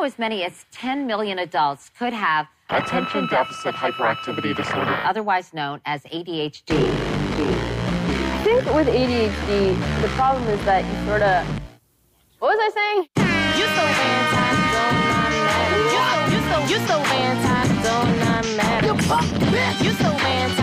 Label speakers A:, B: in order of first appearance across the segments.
A: know as many as 10 million adults could have
B: Attention deficit hyperactivity disorder.
A: otherwise known as ADHD.
C: I think with ADHD, the problem is that you sort of. What was I saying?
D: You so fantastic, don't not matter. You so, you so, you so fantastic, don't not matter. You fuck. You so fantastic,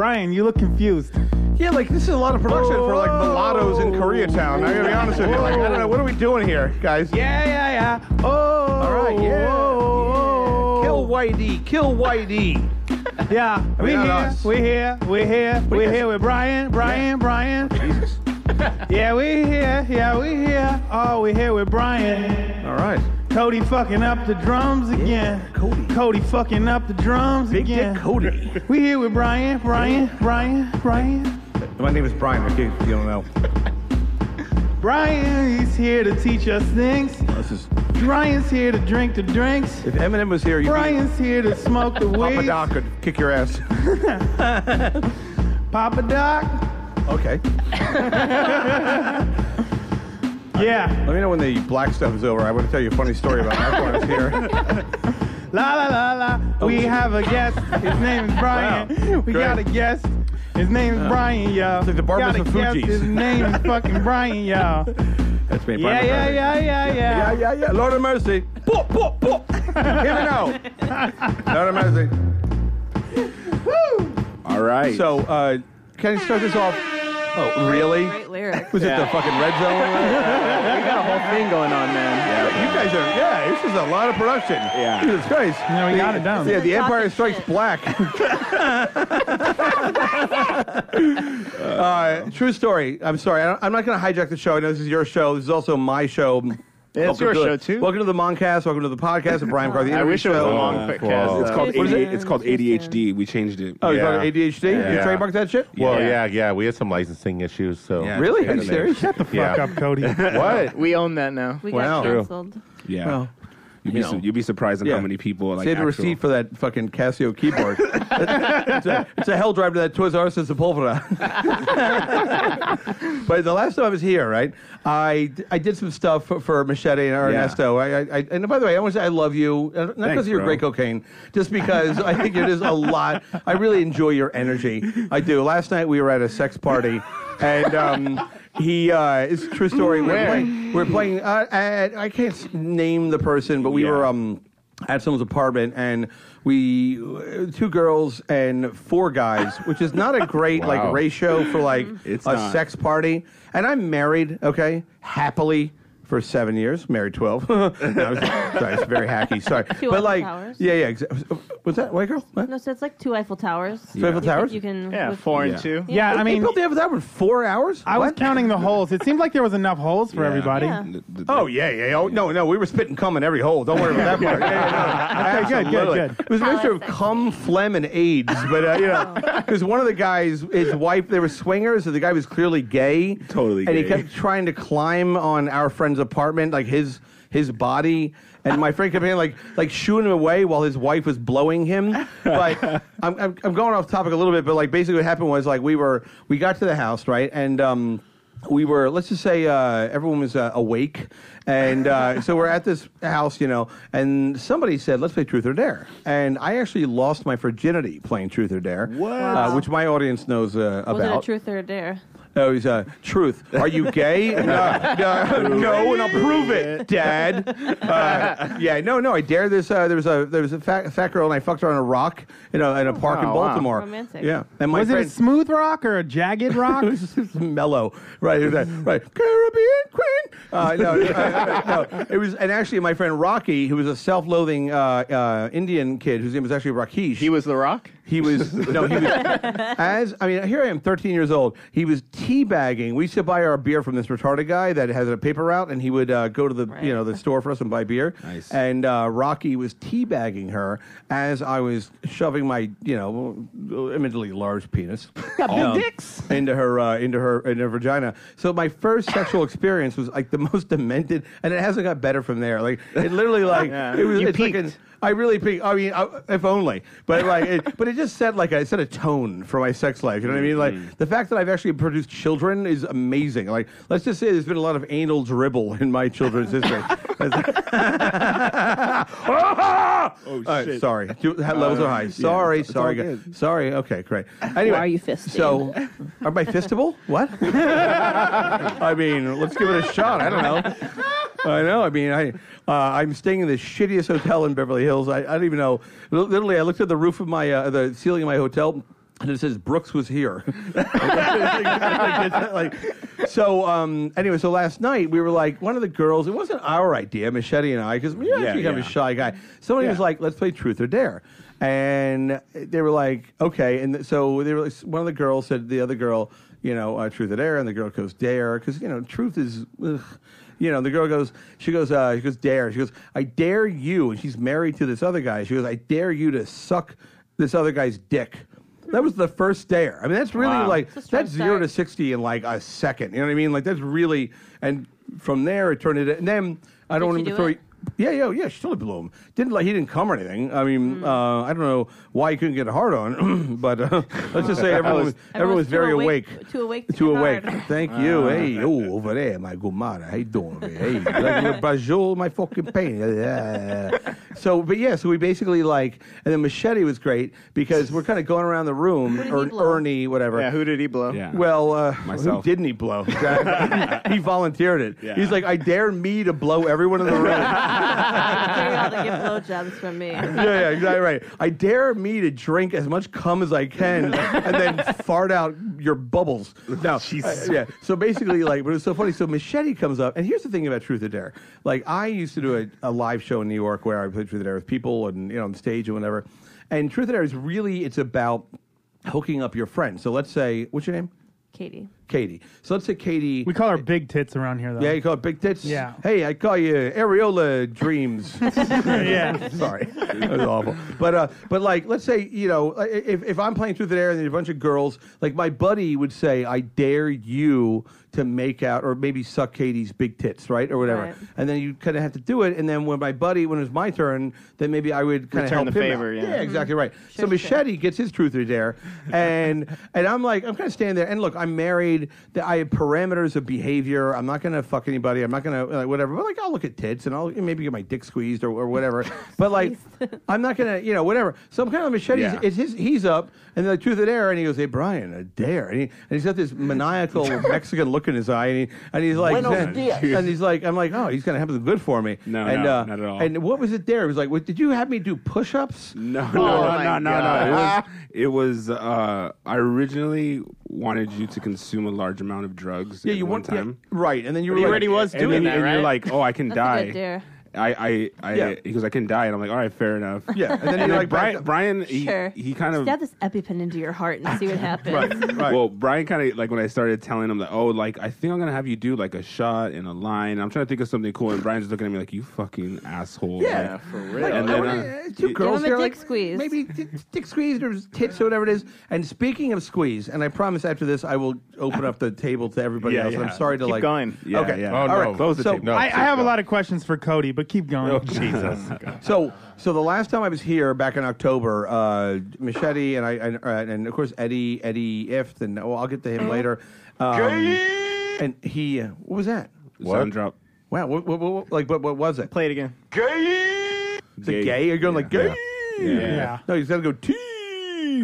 E: Brian, you look confused.
F: Yeah, like this is a lot of production for like mulattoes in Koreatown. I gotta be honest with you. Like, I don't know, what are we doing here, guys?
E: Yeah, yeah, yeah. Oh,
F: All right, yeah.
E: oh,
F: Kill Whitey, kill Whitey.
E: Yeah, we
F: not
E: here,
F: us.
E: we here, we here, we here with Brian, Brian, Brian.
F: Oh, Jesus.
E: Yeah, we here, yeah, we here. Oh, we here with Brian.
F: All right.
E: Cody fucking up the drums again.
F: Cody.
E: Cody fucking up the drums
F: Big
E: again.
F: Dick Cody.
E: We here with Brian, Brian, Brian, Brian.
F: My name is Brian, in case you don't know.
E: Brian, he's here to teach us things.
F: This is
E: Brian's here to drink the drinks.
F: if Eminem was here, you'd
E: Brian's here to smoke the
F: be, Papa
E: weed.
F: Doc could kick your ass.
E: Papa Doc.
F: Okay.
E: Yeah.
F: Let me know when the black stuff is over. I want to tell you a funny story about that when here.
E: La la la la. We have a guest. His name is Brian.
F: Wow.
E: We
F: Great.
E: got a guest. His name is Brian, y'all.
F: It's like the
E: got
F: Barbers
E: a
F: of
E: guest. His name is fucking Brian, y'all.
F: That's me, Brian.
E: yeah,
F: McCarthy.
E: yeah, yeah, yeah.
F: Yeah, yeah, yeah. Lord of mercy. Boop, boop, boop. Here we go. Lord of mercy. Woo.
G: All right.
F: So, uh, can I start this off? Oh, really?
C: Great lyric.
F: Was it the fucking red zone?
G: we got a whole thing going on, man.
F: Yeah, you guys are. Yeah, this is a lot of production.
G: Yeah.
F: Jesus Christ.
E: Yeah, we
F: The-
E: got it done.
F: Yeah, the
C: Talking
F: Empire
C: shit.
F: Strikes Black. uh, true story. I'm sorry. I don't, I'm not going to hijack the show. I know this is your show. This is also my show.
G: Yeah, it's
F: Welcome
G: your
F: to
G: show, too.
F: Welcome to the Moncast. Welcome to the podcast of Brian McCarthy.
G: I wish it was a
F: Show.
G: long podcast. it's called
C: Too
G: AD,
C: soon.
G: it's called ADHD. We changed it.
F: Oh, you
B: Yeah.
F: got ADHD? You
B: Yeah.
F: trademarked that shit?
B: Well,
G: Yeah.
B: yeah, yeah, we had some licensing issues, so
G: Yeah.
F: Really? Are you serious?
E: Shut the fuck
B: Yeah.
E: up, Cody.
B: what?
G: We own that now.
C: We
F: Wow.
C: got
F: True.
C: canceled.
G: Yeah.
F: Well,
G: you'd, be
F: you know.
G: su- you'd be surprised at
F: Yeah.
G: how many people like
F: Save the
G: actual-
F: receipt for that fucking Casio keyboard. it's, a, it's a hell drive to that Toys R Us in Sepulveda. but the last time I was here, right, I, I did some stuff for, for Machete and Ernesto. I, I, I, and by the way, I want to say I love you, uh, not because
G: Thanks,
F: of your
G: bro.
F: great cocaine, just because I think it is a lot. I really enjoy your energy. I do. Last night we were at a sex party, and um, he, uh, it's a true story. We We're playing, we we're playing uh, at, I can't name the person, but we
G: Yeah.
F: were. Um, at someone's apartment and we two girls and four guys which is not a great like
B: Wow.
F: ratio for like
G: It's
F: a
G: not.
F: sex party and i'm married okay happily for seven years married 12 no, I was- sorry it's very hacky sorry
C: Two
F: but
C: Eiffel
F: like
C: Towers.
F: yeah yeah exa- was that white girl what?
C: No, so it's like two Eiffel Towers.
F: Two Eiffel
C: You can-
F: Towers?
C: You can.
G: Yeah,
C: with-
G: four
F: Yeah.
G: and two.
E: Yeah, I
F: they
E: mean,
F: built the Eiffel Tower in four hours
E: I was
F: What?
E: counting the holes. It seemed like there was enough holes for
G: Yeah.
E: everybody.
C: Yeah.
G: The- the-
F: Oh yeah, yeah. Oh no, no, we were spitting cum in every hole. Don't worry about that part. Yeah, yeah, no.
E: Okay, good, good,
F: Absolutely.
E: good.
F: It was a mixture of
C: Palace
F: cum, phlegm, and AIDS. But uh, you know, because one of the guys, his wife, they were swingers, so the guy was clearly gay.
G: Totally
F: And he
G: gay.
F: kept trying to climb on our friend's apartment, like his his body. And my friend kept being like like shooing him away while his wife was blowing him. But I'm, I'm I'm going off topic a little bit, but like basically what happened was like we were we got to the house right and. um we were let's just say uh, everyone was uh, awake and uh, so we're at this house you know and somebody said let's play truth or dare and i actually lost my virginity playing truth or dare
G: What?
F: uh, which my audience knows uh,
C: Was it
F: about
C: a truth or a dare?
F: Oh, he's uh, truth. Are you gay? no, no, no, and I'll prove it, Dad. Uh, yeah, no, no. I dare this. Uh, there was a there was a fat, fat girl, and I fucked her on a rock in a, in a park in
G: Oh, wow.
F: Baltimore.
C: Romantic.
F: Yeah, and my
E: Was it a smooth rock or a jagged rock?
F: it was just mellow, right? It was that, right, Caribbean Queen. Uh, no, uh, no, it was, and actually, my friend Rocky, who was a self-loathing uh, uh, Indian kid, whose name was actually Rakesh.
G: He was the Rock.
F: He was no, he was as I mean, here I am, 13 years old. He was teabagging. We used to buy our beer from this retarded guy that has a paper route, and he would uh, go to the you know the store for us and buy beer.
G: Nice.
F: And uh, Rocky was teabagging her as I was shoving my you know admittedly large penis
G: All
F: dicks into her uh, into her into her vagina. So my first sexual experience was like the most demented, and it hasn't got better from there. Like it literally like
G: Yeah.
F: it was.
G: You
F: it's like an,
G: peaked.
F: I really peaked. I mean, uh, if only. But like, it, but it just set like a set a tone for my sex life. You know what I mean?
G: Mm-hmm.
F: Like the fact that I've actually produced children is amazing. Like let's just say there's been a lot of anal dribble in my children's history. oh
G: shit.
F: sorry, Do- levels are high.
G: yeah,
F: Sorry,
G: it's
F: sorry,
G: good.
F: sorry. Okay, great. Anyway,
C: Why are you fisting?
F: So, are my fistable? What? I mean, let's give it a shot. I don't know. I know. I mean, I uh, I'm staying in the shittiest hotel in Beverly Hills. I, I don't even know. Literally, I looked at the roof of my uh, the ceiling of my hotel. And it says Brooks was here. like, so um, anyway, so last night we were like one of the girls. It wasn't our idea, Machete and I, because we're
G: Yeah,
F: actually kind of a shy guy. Somebody was like, "Let's play Truth or Dare," and they were like, "Okay." And so they were. Like, one of the girls said to the other girl, you know, uh, Truth or Dare, and the girl goes Dare because you know Truth is. Ugh. You know, the girl goes, she goes, uh, she goes, dare. She goes, I dare you. And she's married to this other guy. She goes, I dare you to suck this other guy's dick. That was the first dare. I mean, that's really
G: Wow.
F: like,
C: It's a strong
F: that's zero to 60 in like a second. You know what I mean? Like, that's really, and from there, it turned it, and then I don't
C: Did
F: want to
C: do
F: throw
C: it?
F: Yeah, yeah, yeah. She totally blew him. Didn't like he didn't come or anything. I mean,
C: Hmm.
F: uh, I don't know why he couldn't get a hard on, but uh, let's just say everyone was everyone was very
C: too
F: awake.
C: Too awake. To,
F: Too awake.
C: hard.
F: Thank you. hey, oh, over there, my gumara. How you doing? Hey, like your Bajul, my fucking pain. Yeah. So, but yeah, so we basically like, and then Machete was great because we're kind of going around the room,
C: did he
F: or
C: blow?
F: Ernie, whatever.
G: Yeah, who did he blow? Yeah.
F: Well, uh,
G: Myself.
F: who didn't he blow? He volunteered it.
G: Yeah.
F: He's like, I dare me to blow everyone in the room.
C: Figuring out to get blowjobs from me.
F: yeah, yeah, exactly right. I dare me to drink as much cum as I can and then fart out your bubbles. No,
G: Jesus.
F: uh, yeah. So basically, like, but it's so funny. So Machete comes up, and here's the thing about Truth or Dare. Like, I used to do a, a live show in New York where I played Truth or Dare with people and you know on stage and whatever. And Truth or Dare is really it's about hooking up your friends. So let's say, what's your name?
C: Katie.
F: Katie. So let's say Katie.
H: We call her big tits around here, though.
F: yeah, you call it big tits.
H: Yeah.
F: Hey, I call you areola dreams.
H: yeah.
F: Sorry, that was awful. But uh, but like, let's say you know, if if I'm playing Truth or Dare and there's a bunch of girls, like my buddy would say, I dare you to make out or maybe suck Katie's big tits, right, or whatever.
C: Right.
F: And then you kind of have to do it. And then when my buddy, when it was my turn, then maybe I would kind of help
G: the
F: him
G: favor,
F: out.
G: yeah.
F: exactly right. so
C: Sure, sure.
F: Machete gets his Truth or Dare, and and I'm like, I'm kind of standing there. And look, I'm married. That I have parameters of behavior. I'm not going to fuck anybody. I'm not going to uh, whatever. But like, I'll look at tits and I'll maybe get my dick squeezed or, or whatever. but like, I'm not going to, you know, whatever. So I'm kind of Machete's.
G: Yeah.
F: It's his. He's up, and the Truth or Dare, and he goes, "Hey Brian, a dare," and, he, and he's got this maniacal Mexican look in his eye, and, he, and he's like,
G: dias.
F: and he's like, I'm like, oh, he's going to have something good for me.
G: No,
F: and,
G: no,
F: uh,
G: not at all.
F: And what was it there? It was like, what, did you have me do push-ups?
G: No,
F: Oh,
G: no, no, no, no, no. It was, it was. Uh, I originally wanted you to consume a large amount of drugs.
F: Yeah,
G: at
F: you
G: one
F: want yeah,
G: time.
F: right, and then you were
G: He
F: like,
G: already was
F: and
G: doing
F: then-
G: that,
F: and
G: right?
F: you're
G: You're like, oh, I can
C: That's a
G: die.
C: good dare.
G: I, I, I
F: Yeah.
G: he goes, I can die, and I'm like, all right, fair enough.
F: Yeah, and then
G: And
F: you're
G: then
F: like,
G: Brian, Brian, he,
C: Sure.
G: he kind of
C: Stab this EpiPen into your heart and see what happens.
F: right, right.
G: Well, Brian kind of like when I started telling him that, oh, like I think I'm gonna have you do like a shot and a line. I'm trying to think of something cool, and Brian's just looking at me like, you fucking asshole.
F: Yeah.
G: Like,
F: for real. Like,
G: And
F: I
G: then,
F: wanna-
G: uh,
F: two
G: y-
F: girls
C: him a
F: here, like,
C: squeeze.
F: maybe dick, dick squeeze or tits or whatever it is. And speaking of squeeze, and I promise after this I will open up the table to everybody
G: Yeah,
F: else.
G: yeah.
F: I'm sorry to
G: Keep
F: like
G: going. Yeah,
F: okay.
G: yeah.
B: Oh,
F: All
B: no.
F: right.
G: Close the
F: so,
G: tape.
B: No,
H: I, I
B: keep
H: have a lot of questions for Cody, but keep going.
G: Oh Jesus!
F: So, so the last time I was here back in October, uh, Machete and I, and, uh, and of course Eddie, Eddie Ifft, and well, I'll get to him later. Um, and he, uh, what was that?
B: What?
G: Sound drop.
F: Wow, what, what, what, like what, what was it?
G: Play it again.
F: Is it gay? You're going like gay?
H: Yeah.
F: No, he's got to go T.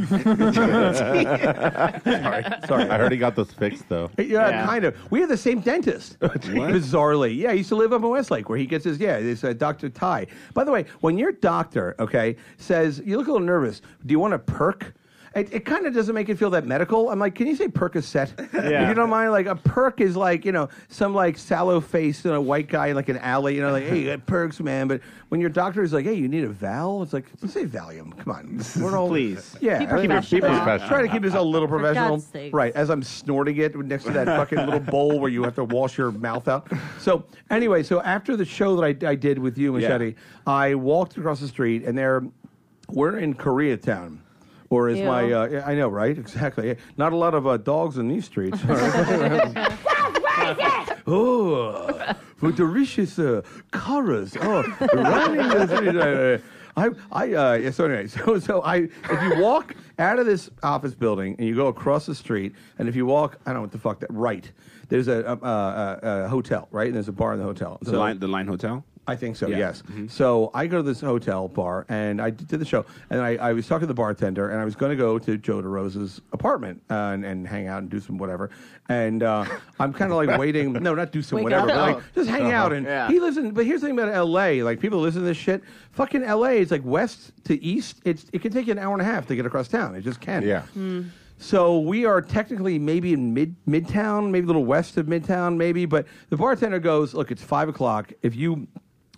F: sorry, sorry.
B: I heard he got those fixed though.
F: Yeah,
G: Yeah.
F: kind of. We have the same dentist. Bizarrely. Yeah, he used to live up in Westlake where he gets his, yeah, it's uh, Dr. Ty. By the way, when your doctor, okay, says, you look a little nervous, do you want a perk? It, it kind of doesn't make it feel that medical. I'm like, can you say Percocet?
I: Yeah.
F: If you don't mind, like a perk is like you know some like sallow faced you know, white guy in like an alley. You know, like hey, you got perks, man. But when your doctor is like, hey, you need a Val, it's like just say Valium. Come on, we're all
I: Please.
F: Yeah,
C: Keep
F: I mean,
C: professional.
F: let's
B: professional.
F: Try to keep this a little professional,
C: God's
F: right? As I'm snorting it next to that fucking little bowl where you have to wash your mouth out. So anyway, so after the show that I, I did with you, Machete, I walked across the street, and there we're in Koreatown. Or is
C: Ew.
F: my, uh, I know, right? Exactly. Not a lot of uh, dogs in these streets. oh, for delicious uh, colors. Oh, running the street. Uh, I, I, uh, so anyway, so, so I, if you walk out of this office building and you go across the street, and if you walk, I don't know what the fuck that, right, there's a, a, a, a hotel, right? And there's a bar in the hotel.
G: The
F: So-
G: line, the line hotel.
F: I think so.
G: Yeah. Mm-hmm.
F: Yes. So I go to this hotel bar and I did the show, and I, I was talking to the bartender, and I was going to go to Joe DeRosa's apartment uh, and, and hang out and do some whatever. And uh, I'm kind of like waiting. No, not do some
C: Wake
F: whatever, but like just hang out. And
I: Yeah.
F: he lives in. But here's the thing about L.A. Like people listen to this shit. Fucking L.A. is like west to east. It's it can take you an hour and a half to get across town. It just can.
B: Yeah.
F: So we are technically maybe in mid midtown, maybe a little west of midtown, maybe. But the bartender goes, "Look, it's five o'clock. If you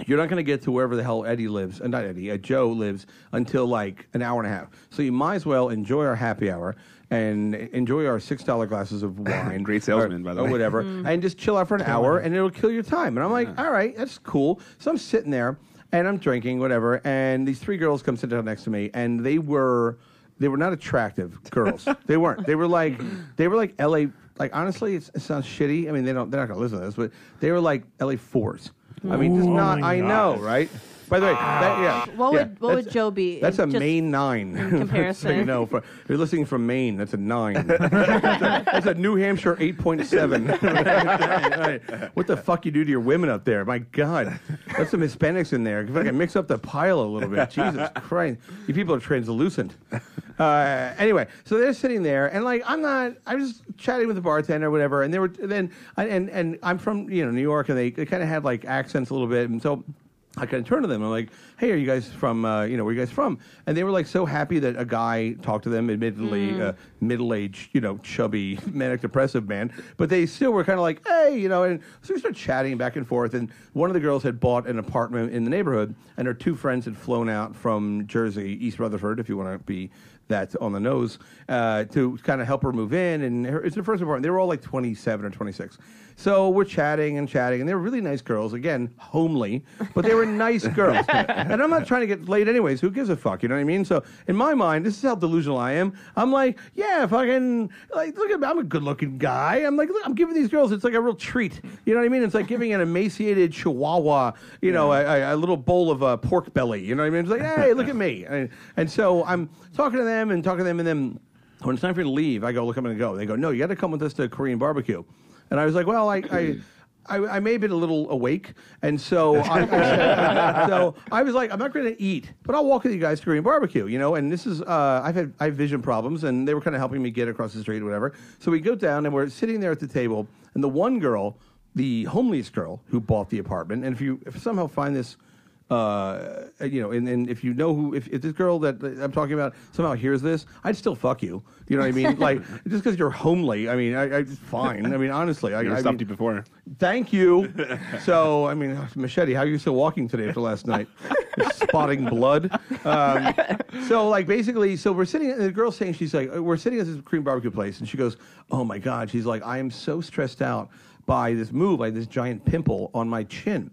F: you're not going to get to wherever the hell Eddie lives, and not Eddie, uh, Joe lives until like an hour and a half. So you might as well enjoy our happy hour and enjoy our six dollar glasses of wine.
G: Great salesman,
F: or,
G: by the
F: or
G: way.
F: Or whatever, and just chill out for an hour, and it'll kill your time. And I'm like, all right, that's cool. So I'm sitting there and I'm drinking, whatever, and these three girls come sit down next to me, and they were they were not attractive girls. they weren't. They were like they were like LA. Like honestly, it's, it sounds shitty. I mean, they don't. They're not gonna listen to this, but they were like LA fours. I mean, just not. I know, right? By the way, that, yeah.
C: What
F: yeah,
C: would- what would Joe be
F: That's a
C: just-
F: Maine nine.
C: in comparison?
F: so you know, for, you're listening from Maine. That's a nine. that's, a, that's a New Hampshire eight point seven. what the fuck you do to your women up there? My God, that's some Hispanics in there. If I can mix up the pile a little bit, Jesus Christ, you people are translucent. Uh, anyway, so they're sitting there, and like I'm not. I was chatting with the bartender, or whatever, and they were then, and and I'm from you know New York, and they, they kind of had like accents a little bit, and so. I kind of turned to them. I'm like, "Hey, are you guys from? Uh, you know, where are you guys from?" And they were like so happy that a guy talked to them. Admittedly, uh, middle-aged, you know, chubby, manic depressive man, but they still were kind of like, "Hey," you know. And so we started chatting back and forth. And one of the girls had bought an apartment in the neighborhood, and her two friends had flown out from Jersey, East Rutherford, if you want to be that on the nose, uh, to kind of help her move in. And her, it's her first apartment. They were all like 27 or 26. So we're chatting and chatting, and they were really nice girls. Again, homely, but they were nice girls. and I'm not trying to get laid anyways. Who gives a fuck? You know what I mean? So in my mind, this is how delusional I am. I'm like, yeah, fucking, like, look at me. I'm a good-looking guy. I'm like, look, I'm giving these girls. It's like a real treat. You know what I mean? It's like giving an emaciated Chihuahua, you know, a, a, a little bowl of uh, pork belly. You know what I mean? It's like, hey, look at me. And, and so I'm talking to them and talking to them, and then when it's time for you to leave, I go, look, I'm going to go. They go, no, you got to come with us to Korean barbecue. And I was like, well, I, I, I, I may have been a little awake, and so I, I so I was like, I'm not going to eat, but I'll walk with you guys to Korean barbecue, you know. And this is, uh, I've had I have vision problems, and they were kind of helping me get across the street, or whatever. So we go down, and we're sitting there at the table, and the one girl, the homeliest girl who bought the apartment, and if you if somehow find this uh, you know, and, and if you know who, if, if this girl that I'm talking about somehow hears this, I'd still fuck you. You know what I mean? like, just because you're homely, I mean, I, I fine. I mean, honestly, I,
G: I
F: I
G: stopped
F: mean,
G: you before.
F: Thank you. so, I mean, Machete, how are you still walking today after last night? Spotting blood. Um, so, like, basically, so we're sitting, and the girl's saying, she's like, we're sitting at this Korean barbecue place, and she goes, oh my God. She's like, I am so stressed out by this move, like this giant pimple on my chin.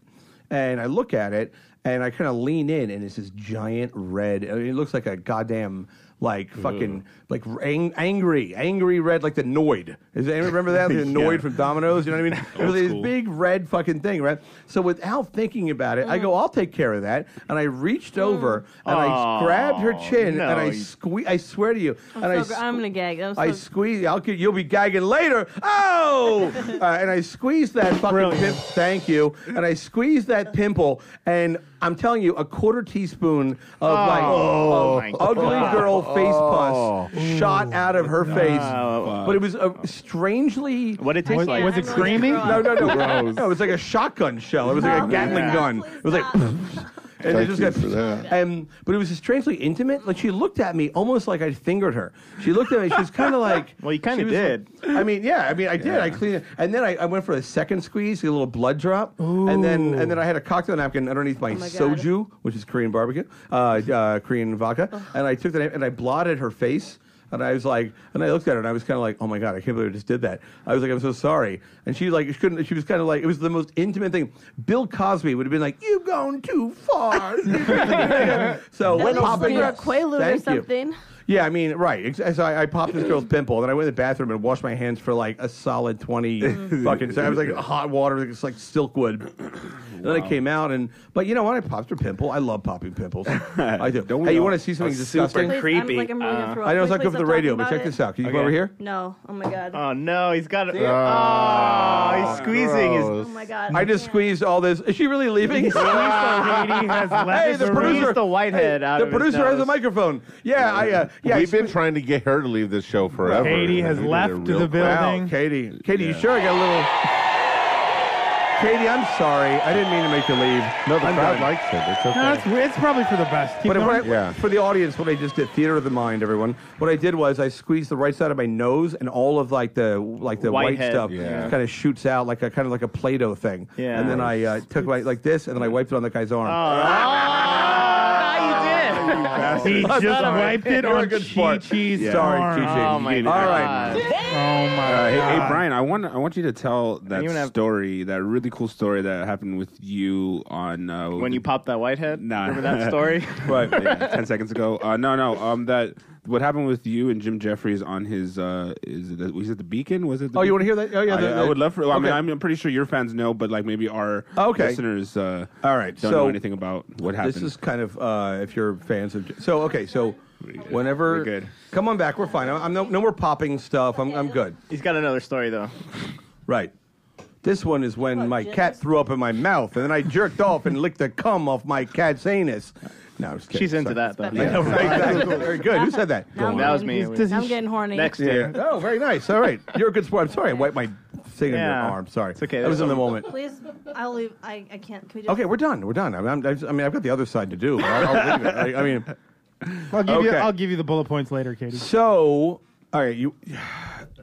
F: And I look at it, and I kind of lean in, and it's this giant red. I mean, it looks like a goddamn like fucking like ang- angry, angry red, like the Noid. Is anyone remember that? The Noid from Domino's. You know what I mean? It was this
G: school.
F: big red fucking thing, right? So without thinking about it, I go, "I'll take care of that." And I reached over and I grabbed her chin
I: no,
F: and I
I: you-
F: squeeze. I swear to you, and I.
C: Gr- I'm gonna gag. I'm
F: I
C: so-
F: squeeze. I'll get. You'll be gagging later. Oh! uh, and I squeezed that fucking.
I: Brilliant.
F: Pim- thank you. And I squeezed that pimple, and I'm telling you, a quarter teaspoon of oh. like
I: Oh,
F: of ugly
I: God.
F: girl face oh. pus
B: Oh.
F: shot out of her face.
I: Oh.
F: But it was a strangely.
I: What it tastes
H: Was,
I: like?
H: was it creamy?
F: No, no, no.
B: Gross.
F: No, it was like a shotgun shell. It was like a
C: Oh,
F: Gatling
C: yeah.
F: gun. It was like.
C: stop.
F: And
B: Thank
F: it just
B: you
F: got,
B: for that.
F: Um, but it was strangely intimate. Like she looked at me almost like I fingered her. She looked at me. She was kind of like.
I: Well, you kinda did.
F: like- I mean, yeah. I mean, I did. I cleaned it, and then I, I went for a second squeeze, a little blood drop, Ooh. and then and then I had a cocktail napkin underneath my,
C: Oh my God.
F: soju, which is Korean barbecue, uh, uh, Korean vodka, and I took that and I blotted her face. And I was like, and I looked at her, and I was kind of like, "Oh my god, I can't believe I just did that." I was like, "I'm so sorry." And she like, she couldn't. She was kind of like, it was the most intimate thing. Bill Cosby would have been like, "You've gone too far." so
C: At
F: when
C: least
F: popping
C: you were a
F: up-
C: Quaalude or
F: something. you.
C: Something.
F: Yeah, I mean, right. So I, I popped this girl's pimple, and then I went to the bathroom and washed my hands for like a solid twenty fucking. So I was like hot water, it's like silkwood. And then I came out, and but you know what? I popped her pimple. I love popping pimples. I do.
G: Don't we
F: hey, you
G: all?
F: want to see something
I: That's
F: disgusting?
I: super
C: Please,
I: Creepy.
C: I'm, like, I'm really gonna
I: Uh,
C: throw
F: I know
C: up.
F: it's not
C: Please
F: good for the
C: stop
F: radio,
C: talking
F: but check
C: about
F: this out. Can you come
I: Okay.
F: over here?
C: No. Oh my god.
I: Oh no, he's got it.
B: Oh,
I: Oh, he's squeezing his.
C: oh my god.
F: I just squeezed all this. Is she really leaving?
I: Katie has left.
F: Hey, the producer,
I: the whitehead
F: hey,
I: out
F: the
I: of his
F: producer has a
I: nose.
F: microphone. Yeah, I. Uh, yeah,
B: We've been trying to get her to leave this show forever.
H: Katie has
B: We did it
H: left
B: real
H: the
B: quick.
F: Wow,
H: building.
F: Katie. Katie, you sure I got a little. Katie, I'm sorry. I didn't mean to make you leave.
B: No, the
F: I'm
B: crowd
F: done.
B: likes it. It's okay.
H: No, it's, it's probably for the best. Keep
F: But
H: going.
F: I,
B: Yeah.
F: for the audience, what I just did, theater of the mind, everyone. What I did was I squeezed the right side of my nose, and all of like the like the white
I: Whitehead.
F: stuff
B: Yeah.
F: kind of shoots out like a kind of like a Play-Doh thing.
I: Yeah.
F: And then I uh, took my, like this, and then I wiped it on the guy's arm.
I: Oh,
H: he just wiped it
F: You're a
H: on
F: good
H: Chi
F: sport.
H: Chi's
F: Sorry,
H: arm.
F: Chi-Chi.
I: Oh my god.
F: right.
H: Oh my
G: Uh, hey, hey,
H: god.
G: Brian, I want I want you to tell that
I: even have-
G: story, that really cool story that happened with you on uh,
I: When you popped that whitehead.
G: Nah.
I: Remember that story?
G: right yeah, ten seconds ago. Uh, no, no, um, that what happened with you and Jim Jeffries on his uh, is it the, was it the Beacon? Was it? The
F: Oh, you want to hear that? Oh, yeah.
G: I,
F: the-
G: I would love for. I mean,
F: Okay.
G: I'm, I'm pretty sure your fans know, but like maybe our
F: Okay.
G: listeners uh,
F: All right,
G: don't
F: so-
G: know anything about what happened.
F: This is kind of uh, if you're fans of. So okay, so whenever
G: We're good.
F: come on back, we're fine. I'm, I'm no, no more popping stuff. I'm, I'm good.
I: He's got another story though.
F: Right. This one is when
C: What,
F: my
C: Jim?
F: cat threw up in my mouth, and then I jerked off and licked the cum off my cat's anus. No, I'm just kidding.
I: She's into
F: Sorry.
I: that though.
F: Yeah, right, exactly. Very good. Who said that?
C: Now
I: That was me.
H: Does he
C: I'm getting horny.
I: Next
F: Yeah.
I: year.
F: Oh, very nice. All right. You're a good sport. I'm sorry. I wiped my thing on your arm. Sorry.
I: It's okay.
F: That was in the moment.
C: Please, I'll leave. I, I can't. Could we just,
F: Okay, we're done. We're done. I mean, I'm, I mean, I've got the other side to do. But I'll, I'll leave it. I, I mean,
H: I'll give you. I'll give you the bullet points later, Katie.
F: so all right, you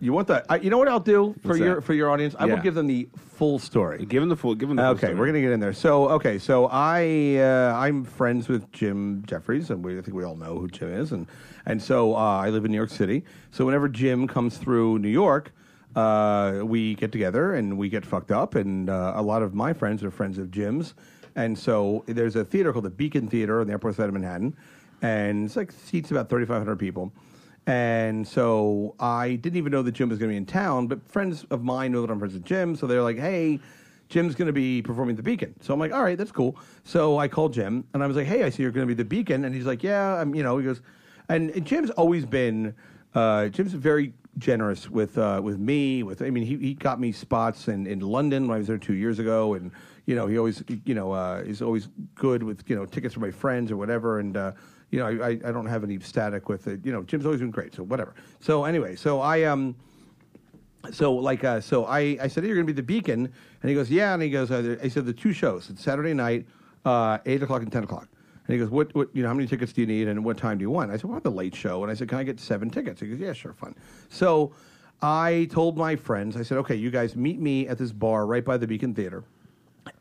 F: you want that? I, you know what I'll do for
G: What's
F: your
G: that?
F: for your audience? I will
G: Yeah.
F: give them the full story.
G: give him the full. Give him the full
F: Okay,
G: story.
F: we're gonna get in there. So, okay, so I uh, I'm friends with Jim Jeffries, and we, I think we all know who Jim is, and and so uh, I live in New York City. So whenever Jim comes through New York, uh, we get together and we get fucked up, and uh, a lot of my friends are friends of Jim's, and so there's a theater called the Beacon Theater on the Upper West Side of Manhattan, and it's like seats about 3,500 people. And so I didn't even know that Jim was going to be in town, but friends of mine know that I'm friends with Jim, so they're like, "Hey, Jim's going to be performing at the Beacon." So I'm like, "All right, that's cool." So I called Jim and I was like, "Hey, I see you're going to be the Beacon," and he's like, "Yeah, I'm." You know, he goes, and Jim's always been, uh, Jim's very generous with uh, with me. With I mean, he, he got me spots in, in London when I was there two years ago, and you know, he always you know uh, he's always good with you know tickets for my friends or whatever, and. Uh, you know, I, I don't have any static with it. You know, Jim's always been great, so whatever. So anyway, so I um, so like uh, so I, I said hey, you're gonna be the beacon. And he goes yeah. And he goes uh, I said the two shows it's Saturday night uh, eight o'clock and ten o'clock. And he goes what what you know how many tickets do you need and what time do you want? I said well the late show. And I said can I get seven tickets? He goes yeah sure fun so I told my friends I said okay you guys meet me at this bar right by the Beacon Theater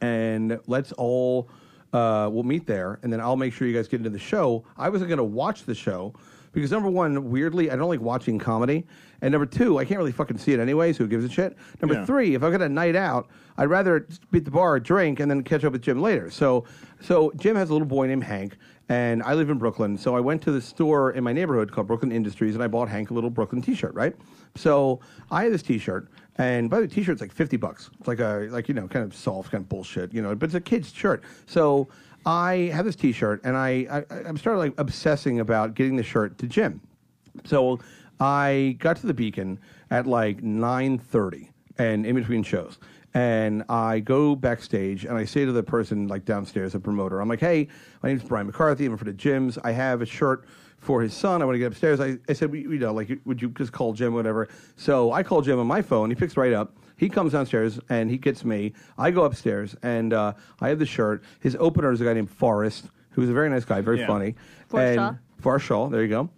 F: and let's all uh, we'll meet there, and then I'll make sure you guys get into the show. I wasn't going to watch the show because number one, weirdly, I don't like watching comedy, and number two, I can't really fucking see it anyway. So who gives a shit? Number
I: Yeah.
F: three, if I've got a night out, I'd rather be at the bar, drink, and then catch up with Jim later. So, so Jim has a little boy named Hank, and I live in Brooklyn. So I went to the store in my neighborhood called Brooklyn Industries, and I bought Hank a little Brooklyn T-shirt. Right. So I had this T-shirt, and by the way, T-shirt's like fifty bucks. It's like a like you know kind of soft kind of bullshit, you know, but it's a kid's shirt. So I have this T-shirt, and I, I I'm started like obsessing about getting the shirt to Jim. So I got to the Beacon at like nine thirty, and in between shows, and I go backstage and I say to the person like downstairs, a promoter, I'm like, "Hey, my name's Brian McCarthy. I'm for the Jim's. I have a shirt." For his son, I want to get upstairs. I, I said, we, you know, like, would you just call Jim, whatever? So I call Jim on my phone. He picks right up. he comes downstairs and he gets me. I go upstairs and uh, I have the shirt. His opener is a guy named Forrest, who's a very nice guy, very
I: Yeah.
F: funny.
C: Forrest
F: and
C: Shaw.
F: Forrest Shaw, there you go.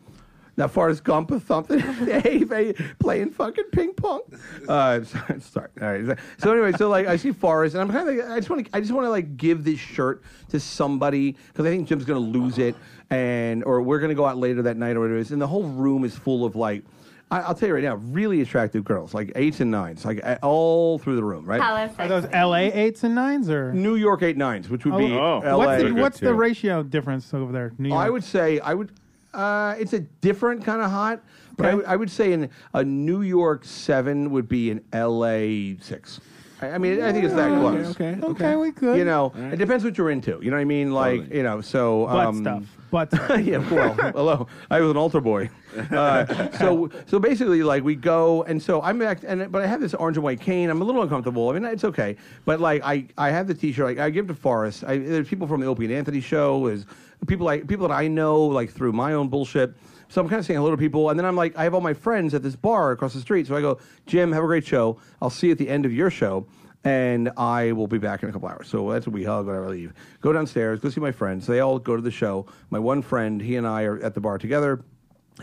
F: Now Forrest Gump or something, hey, hey, playing fucking ping pong. Uh, sorry, sorry. All right. So anyway, so like I see Forrest, and I'm kind of like, I just want to, I just want to like give this shirt to somebody because I think Jim's gonna lose it, and or we're gonna go out later that night or whatever it is, and the whole room is full of like. I- I'll tell you right now, really attractive girls, like eights and nines, like all through the room, right?
H: Are those LA eights and nines or?
F: New York eight nines, which would be
I: Oh.
F: LA.
H: What's the, what's the ratio difference over there? New York.
F: I would say I would. Uh, it's a different kind of hot, but I,
H: Okay.
F: would- would say in a New York seven would be an L.A. six. I, I mean, I think it's that close.
G: Okay.
H: Okay, we could.
F: You know, it depends what you're into. You know what I mean? Like,
G: Totally.
F: you know, so
H: butt
F: um,
H: stuff. Butt stuff.
F: yeah, well, hello. I was an altar boy. Uh, so, so basically, like we go, and so I'm back, and but I have this orange and white cane. I'm a little uncomfortable. I mean, it's okay, but like I, I have the T-shirt. Like, I give to Forrest. I, there's people from the Opie and Anthony show. Is people like people that I know, like through my own bullshit. So I'm kind of saying hello to people, and then I'm like, I have all my friends at this bar across the street. So I go, Jim, have a great show. I'll see you at the end of your show and I will be back in a couple hours. So that's what we hug when I leave. Go downstairs, go see my friends. They all go to the show. My one friend, he and I are at the bar together.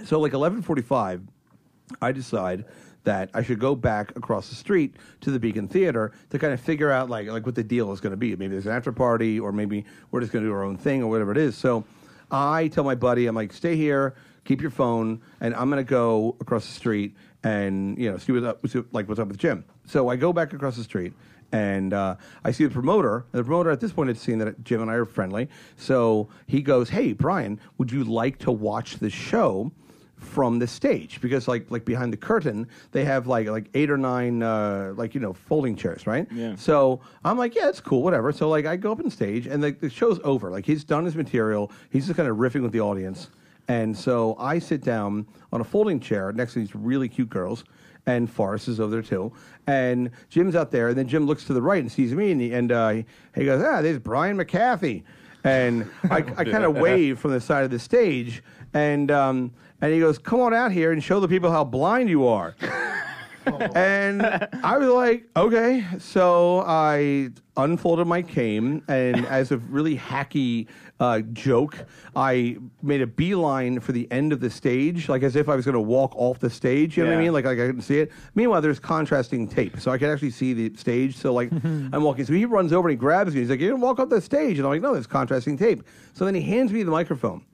F: So like 11:45, I decide that I should go back across the street to the Beacon Theater to kind of figure out like like what the deal is going to be. Maybe there's an after party, or maybe we're just going to do our own thing, or whatever it is. So I tell my buddy, I'm like, stay here, keep your phone, and I'm going to go across the street and you know see what's up, see, like what's up with Jim. So I go back across the street. And uh, I see the promoter. And the promoter at this point had seen that Jim and I are friendly. So he goes, "Hey, Brian, would you like to watch the show from the stage because like like behind the curtain they have like like eight or nine uh, like you know folding chairs right
I: Yeah.
F: so i'm like yeah it's cool whatever so like i go up on stage and the, the show's over like he's done his material he's just kind of riffing with the audience and so i sit down on a folding chair next to these really cute girls and Forrest is over there too. And Jim's out there, and then Jim looks to the right and sees me, and he, and, uh, he, goes, "Ah, there's Brian McCarthy." And I, I kind of wave from the side of the stage, and um, and he goes, "Come on out here and show the people how blind you are." and I was like, okay. So I unfolded my cane, and as a really hacky uh, joke, I made a beeline for the end of the stage, like as if I was going to walk off the stage. You know what I
I: Yeah.
F: mean? Like, like I couldn't see it. Meanwhile, there's contrasting tape, so I could actually see the stage. So like, I'm walking. So he runs over and he grabs me. He's like, "You didn't walk off the stage," and I'm like, "No, there's contrasting tape." So then he hands me the microphone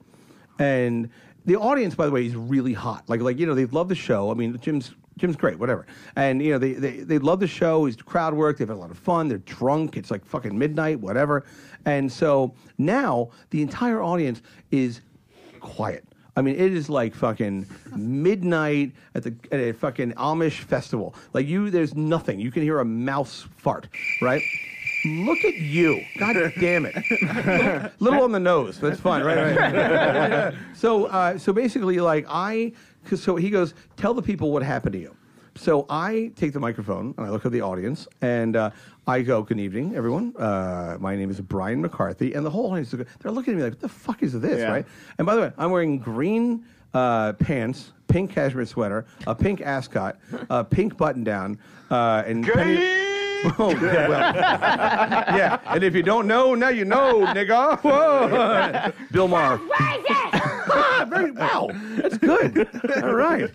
F: and the audience, by the way, is really hot. Like, like you know, they love the show. I mean, Jim's Jim's great, whatever. And you know, they they, they love the show. He's crowd work. They've had a lot of fun. They're drunk. It's like fucking midnight, whatever. And so now the entire audience is quiet. I mean, it is like fucking midnight at the at a fucking Amish festival. Like you, there's nothing. You can hear a mouse fart, right? Look at you! God damn it! little, on the nose. That's fine, right? right. so, uh, so basically, like I, so he goes, tell the people what happened to you. So I take the microphone and I look at the audience and uh, I go, "Good evening, everyone. Uh, my name is Brian McCarthy." And the whole audience, they're looking at me like, "What the fuck is this?"
I: Yeah.
F: Right? And by the way, I'm wearing green uh, pants, pink cashmere sweater, a pink ascot, a pink button down, uh, and penny- Oh, yeah, well, yeah. And if you don't know, now you know, nigga. Whoa. Bill Maher. Ah, very wow. That's good. All right.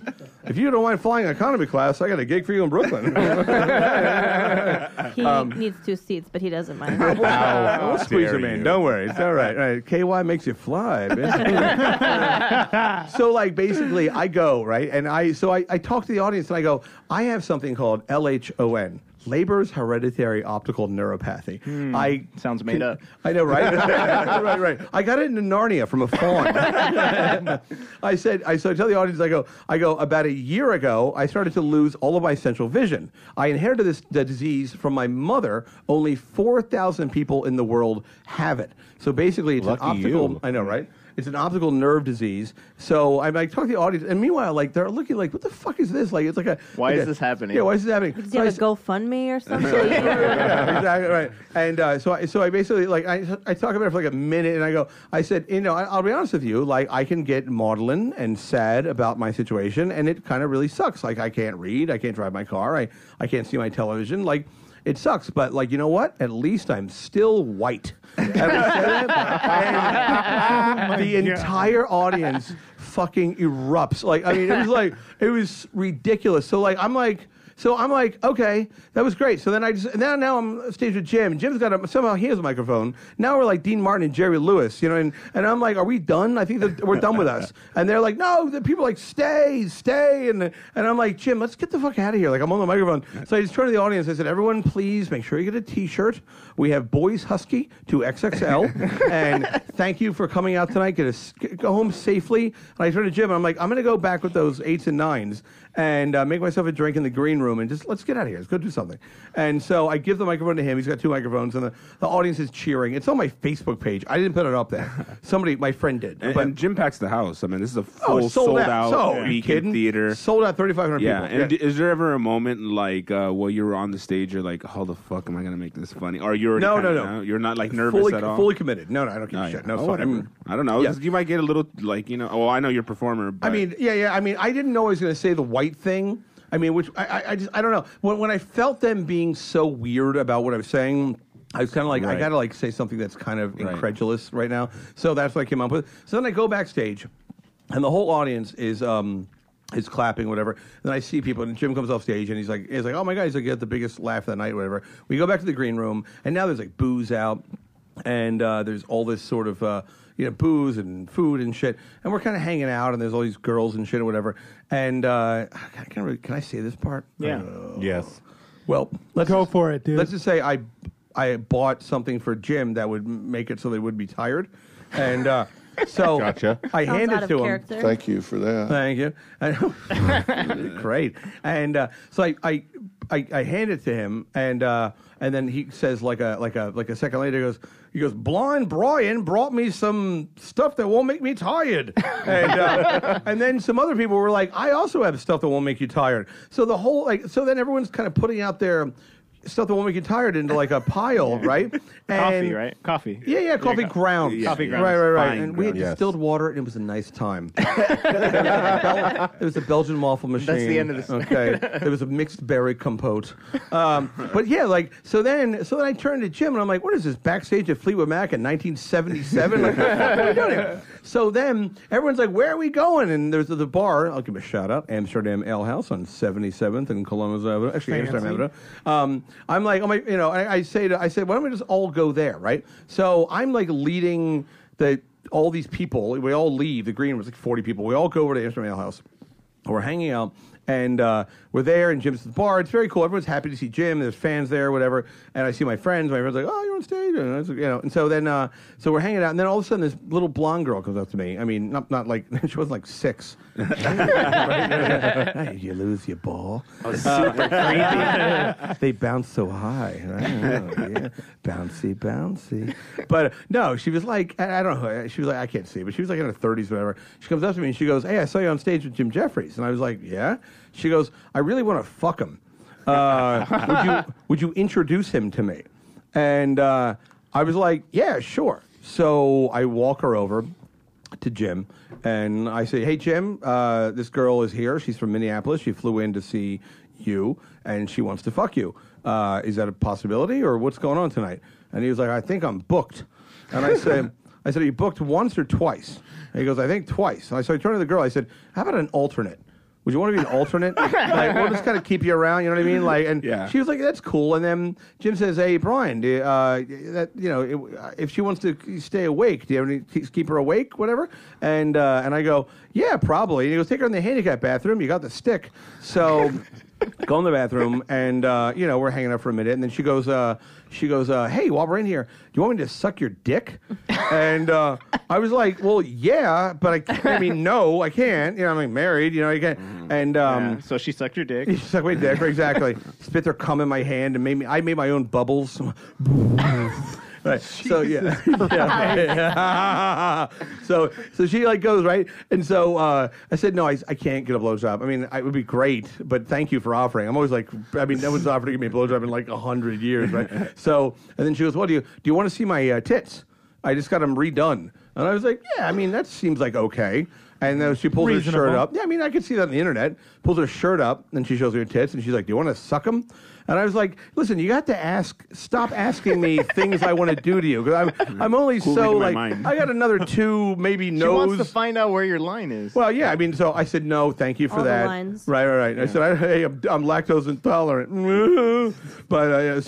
F: If you don't mind flying economy class, I got a gig for you in Brooklyn.
C: He
F: Um,
C: needs two seats, but he doesn't mind.
F: Wow. We'll squeeze
B: dare
F: him in.
B: you.
F: Don't worry. It's all right. All right. KY makes you fly, bitch. so, like, basically, I go, right? And I, so I, I talk to the audience and I go, I have something called LHON. Leber's hereditary optical neuropathy. Hmm. I
I: Sounds made up.
F: I know, right? right, right. I got it in Narnia from a fawn. I said, I so I tell the audience, I go, I go. About a year ago, I started to lose all of my central vision. I inherited this the disease from my mother. Only four thousand people in the world have it. So basically, it's
B: Lucky
F: an optical.
B: you.
F: I know, right? It's an optical nerve disease. So I'm like talking to the audience, and meanwhile, like they're looking like, what the fuck is this? Like it's like a
I: Why
F: like
I: is
F: a-
I: this happening?
F: Yeah, why is this happening?
J: Did
F: So
J: you
F: I
J: have
F: s-
J: a GoFundMe or something?
F: yeah, exactly right. And uh, so, I, so I basically like I, I talk about it for like a minute, and I go, I said, you know, I, I'll be honest with you, like I can get maudlin and sad about my situation, and it kind of really sucks. Like I can't read, I can't drive my car, I I can't see my television, like. It sucks, but like you know what? At least I'm still white. And said that, and the oh entire audience fucking erupts. Like I mean, it was like it was ridiculous. So like I'm like. So I'm like, okay, that was great. So then I just now now I'm stage with Jim. Jim's got a somehow he has a microphone. Now we're like Dean Martin and Jerry Lewis, you know, and, and I'm like, are we done? I think that we're done with us. And they're like, no, the people are like, stay, stay, and and I'm like, Jim, let's get the fuck out of here. Like I'm on the microphone. So I just turned to the audience. I said, everyone, please make sure you get a T-shirt. We have Boys Husky to XXL, and thank you for coming out tonight. Get us go home safely. And I turned to Jim. And I'm like, I'm gonna go back with those eights and nines and uh, make myself a drink in the green room and just let's get out of here. Let's go do something. And so I give the microphone to him. He's got two microphones, and the, the audience is cheering. It's on my Facebook page. I didn't put it up there. Somebody, my friend did.
G: And,
F: but
G: and Jim packs the house. I mean, this is a
F: oh,
G: full
F: it's sold, out. So are you
G: Beacon
F: kidding?
G: theater.
F: Sold out 3,500
G: Yeah,
F: people.
G: and d- is there ever a moment like uh, while you're on the stage, you're like, "How the fuck am I gonna make this funny?" Or you're
F: No, no, no.
G: You're not like nervous
F: fully,
G: at all.
F: fully committed. No, no, I don't give
G: Oh,
F: a
G: yeah.
F: shit. No,
G: Oh, whatever.
F: I'm-
G: I don't know.
F: Yeah.
G: You might get a little like you know. Oh, I know you're a performer. But
F: I mean, yeah, yeah. I mean, I didn't know I was going to say the white thing. I mean, which I, I, I just, I don't know. When, when I felt them being so weird about what I was saying, I was kind of like, I got to like say something that's kind of incredulous right now. So that's what I came up with. So then I go backstage, and the whole audience is. um is clapping, whatever. And then I see people, and Jim comes off stage, and he's like, he's like, oh my god, he's like, got the biggest laugh of the night, whatever. We go back to the green room, and now there's like booze out, and uh, there's all this sort of uh, you know booze and food and shit, and we're kind of hanging out, and there's all these girls and shit or whatever. And uh, can, I, can, I, really- can I say this part?
I: Yeah.
F: Uh,
B: Yes.
F: well, let's
H: Go
F: just-
H: for it, dude.
F: Let's just say I I bought something for Jim that would make it so they would be tired, and uh, so
B: Gotcha.
F: I
J: Sounds
F: handed
J: out
F: to him.
J: character.
E: Thank you for that.
F: Thank you. And- Great. And uh, so I, I, I, I hand it to him, and uh, and then he says like a like a like a second later, he goes he goes blind Brian brought me some stuff that won't make me tired, and uh, and then some other people were like, I also have stuff that won't make you tired. So the whole like so then everyone's kind of putting out their stuff that won't make you tired into like a pile, right?
I: Coffee, right? Coffee.
F: yeah, yeah, coffee ground.
G: Yeah,
I: Coffee ground.
F: Right, right, right.
G: Fine
F: And we had
G: grounds.
F: distilled water, and it was a nice time. it was a Belgian waffle machine.
I: That's the end of this.
F: Okay, there was a mixed berry compote. Um, but yeah, like so. Then, so then I turned to Jim, and I'm like, "What is this backstage at Fleetwood Mac in 1977? Like, what are we doing here?" So then everyone's like, "Where are we going?" And there's the bar. I'll give a shout out, Amsterdam Ale House on 77th and Columbus Avenue. Actually, Amsterdam Avenue. Um, I'm like, oh my, you know, I, I say to, I said, why don't we just all go there, right? So I'm like leading the all these people. We all leave. The green was like 40 people. We all go over to Amsterdam Ale House. We're hanging out, and uh, we're there, and Jim's at the bar. It's very cool. Everyone's happy to see Jim. There's fans there, whatever. And I see my friends. My friends are like, "Oh, you're on stage," and, you know. And so then, uh, so we're hanging out, and then all of a sudden, this little blonde girl comes up to me. I mean, not not like she wasn't like six. Hey, you lose your ball.
I: Super creepy.
F: they bounce so high. Oh, yeah. Bouncy, bouncy. But uh, no, she was like, I, I don't know. She was like, I can't see, but she was like in her 30s, whatever. She comes up to me and she goes, Hey, I saw you on stage with Jim Jeffries. And I was like, Yeah. She goes, I really want to fuck him. Uh, would, you, would you introduce him to me? And uh, I was like, Yeah, sure. So I walk her over to Jim, and I say, "Hey, Jim, uh, this girl is here. She's from Minneapolis. She flew in to see you, and she wants to fuck you. Uh, is that a possibility, or what's going on tonight?" And he was like, "I think I'm booked." And I said, "I said, are you booked once or twice?" And he goes, "I think twice." And I so I turned to the girl. I said, "How about an alternate?" Would you want to be an alternate? like, we'll just kind of keep you around. You know what I mean? Like, and
G: Yeah.
F: she was like, "That's cool." And then Jim says, "Hey, Brian, do, uh, that you know, it, if she wants to stay awake, do you have any keep- keep her awake, whatever?" And uh, and I go, "Yeah, probably." And he goes, "Take her in the handicap bathroom. You got the stick." So go in the bathroom, and uh, you know, we're hanging out for a minute, and then she goes, uh, she goes, uh, "Hey, while we're in here, do you want me to suck your dick?" And uh, I was like, "Well, yeah, but I, can't- I mean, no, I can't. You know, I'm like, married. You know, I can't." And um,
I: Yeah, So she sucked your dick.
F: he sucked my dick, exactly. Spit their cum in my hand and made me. I made my own bubbles, right. So yeah, yeah. so so she like goes right, and so uh, I said no, I, I can't get a blowjob. I mean, I, it would be great, but thank you for offering. I'm always like, I mean, no one's offered to give me a blowjob in like a hundred years, right? so and then she goes, well, do you do? You want to see my uh, tits? I just got them redone." And I was like, "Yeah, I mean, that seems like okay." And then she pulls her shirt up. Yeah, I mean, I could see that on the internet. Pulls her shirt up, and she shows me her tits, and she's like, "Do you want to suck them?" And I was like, "Listen, you got to ask. Stop asking me things I want to do to you because I'm I'm only
G: Cool
F: so like
G: mind.
F: I got another two, maybe no.
I: She
F: nose.
I: wants to find out where your line is.
F: well, yeah, I mean, so I said no, thank you for
C: All the
F: that.
C: lines.
F: Right, right, right. I said, I, hey, I'm, I'm lactose intolerant, but I. Uh,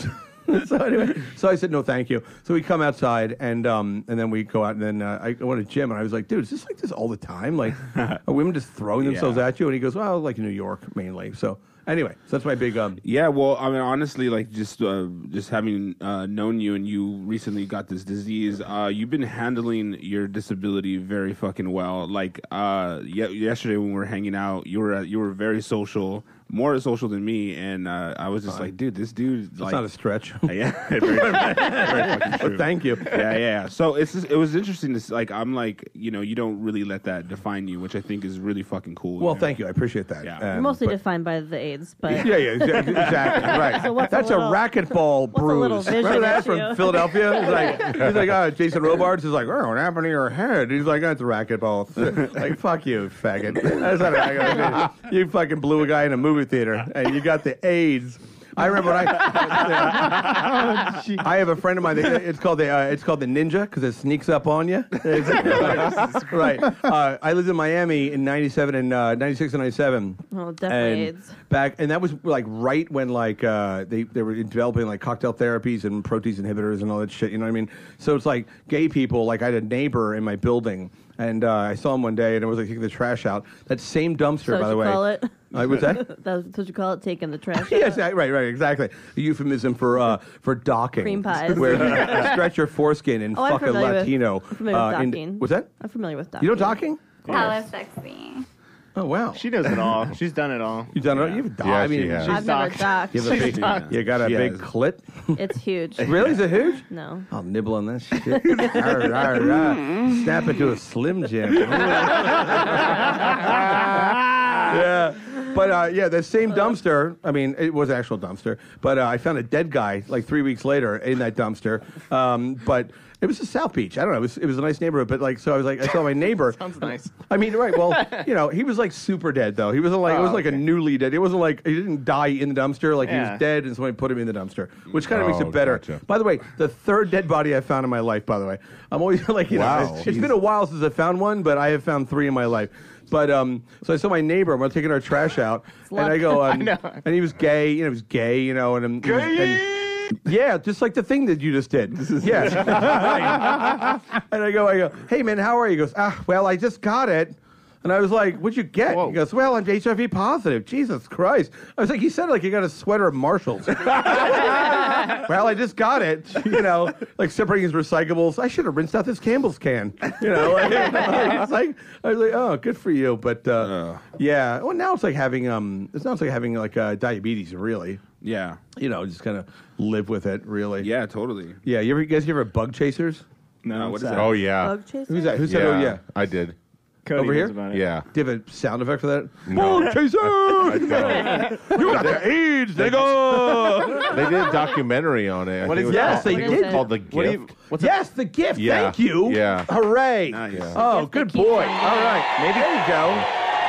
F: so anyway, so I said no, thank you. So we come outside, and um, and then we go out, and then uh, I went to Jim, and I was like, dude, is this like this all the time? Like, are women just throwing themselves
G: Yeah.
F: at you? And he goes, well, like New York mainly. So anyway, so that's my big um.
G: Yeah, well, I mean, honestly, like just uh, just having uh, known you and you recently got this disease, uh, you've been handling your disability very fucking well. Like uh, ye- yesterday when we were hanging out, you were uh, you were very social, more social than me, and uh, I was just like, dude, this dude,
F: It's
G: like,
F: not a stretch.
G: yeah, very, very fucking true.
F: Thank you.
G: yeah, yeah. yeah. So it's just, it was interesting to s- like I'm like you know you don't really let that define you, which I think is really fucking cool.
F: Well,
G: you know?
F: thank you. I appreciate that.
G: Yeah.
F: Um,
C: Mostly
F: but-
C: defined by the AIDS, but
F: Yeah, yeah, exactly. Right.
C: So what's
F: That's a,
C: little-
F: racquetball
C: what's a little
F: bruise.
C: vision
F: Remember that
C: issue?
F: from Philadelphia? He's like, he's like, oh, Jason Robards is like, oh, what happened to your head? He's like, that's a racquetball. like, fuck you, faggot. That's not a racquetball. You fucking blew a guy in a movie theater, and you got the AIDS. I remember when I. I have a friend of mine. That, it's called the uh, it's called the Ninja because it sneaks up on you. right. Uh, I lived in Miami in '97 and uh, '96 and '97
C: oh, definitely
F: and
C: AIDS.
F: back and that was like right when like uh, they they were developing like cocktail therapies and protease inhibitors and all that shit. You know what I mean? So it's like gay people. Like I had a neighbor in my building, and uh, I saw him one day, and it was like taking the trash out. That same dumpster,
C: So
F: by the
C: you
F: way.
C: call it?
F: Uh, what's that?
C: That's what you call it, taking the trash.
F: yes,
C: out.
F: right, right, exactly. A euphemism for uh, for docking.
C: Cream pies.
F: Where you stretch your foreskin and
C: Oh, I'm
F: fuck a
C: familiar with-
F: Latino.
C: I'm familiar with
F: uh, in-
C: docking.
F: what's that?
C: I'm familiar with docking.
F: You know docking?
J: Hella sexy.
F: Oh wow.
I: She knows it all. She's done it all.
F: you've done it? All? You've docked.
B: Yeah,
F: I mean,
B: she has.
C: I've never
I: docked.
C: docked.
F: You, have a big, you got a
G: She
F: big
G: has.
F: clit?
C: It's huge.
F: really? Is it huge?
C: No.
F: I'll nibble on that shit. Arr, arr, arr. Snap it to a Slim Jim. yeah. But uh, yeah, the same dumpster. I mean, it was an actual dumpster. But uh, I found a dead guy like three weeks later in that dumpster. Um, but it was a South Beach. I don't know. It was, it was a nice neighborhood. But like, so I was like, I saw my neighbor.
I: Sounds nice.
F: I mean, right? Well, you know, he was like super dead though. He wasn't like it was
I: Oh,
F: like a newly dead. It wasn't like he didn't die in the dumpster. Like he
I: Yeah.
F: was dead, and somebody put him in the dumpster, which kind of makes
B: Oh,
F: it better.
B: gotcha.
F: By the way, the third dead body I found in my life. By the way, I'm always like, you know,
B: Wow.
F: it's- it's been a while since I found one, but I have found three in my life. But um, so I saw my neighbor. We're taking our trash out, and I go, um,
I: know.
F: and he was gay. You know, he was gay. You know, and, um, and yeah, just like the thing that you just did. Yeah. and I go, I go, hey man, how are you? He goes, ah, well, I just got it. And I was like, what'd you get?
I: Whoa.
F: He goes, well, I'm HIV positive. Jesus Christ. I was like, he said it like he got a sweater of Marshalls. well, I just got it. You know, like separating his recyclables. I should have rinsed out this Campbell's can. You know, like, it's like, I was like, oh, good for you. But uh, yeah, well, now it's like having, um, it sounds like having like uh, diabetes, really.
G: Yeah,
F: You know, just kind of live with it, really.
G: yeah, totally.
F: Yeah, you ever you guys ever bug chasers?
G: No, what is
I: it's,
G: that?
B: Oh yeah.
C: Bug chaser?
F: Who's that? Who said? Oh yeah.
B: I did.
I: Cody
F: Over
I: knows
F: here?
I: About it.
B: Yeah.
F: Do you have a sound effect for that?
B: No.
F: Bug chaser!
B: Don't.
F: you got the AIDS, nigga!
B: They did a documentary on it. I
I: What
B: think
I: is
B: it was
F: Yes,
B: called-
F: they
B: I think it was
C: did.
B: called The
I: What do you,
B: Gift.
I: what's
F: yes, the gift.
B: Yeah.
F: Thank you.
B: Yeah.
F: Hooray!
G: Nice.
B: Yeah.
F: Oh,
C: Gift
F: good boy. All right. Maybe there you go.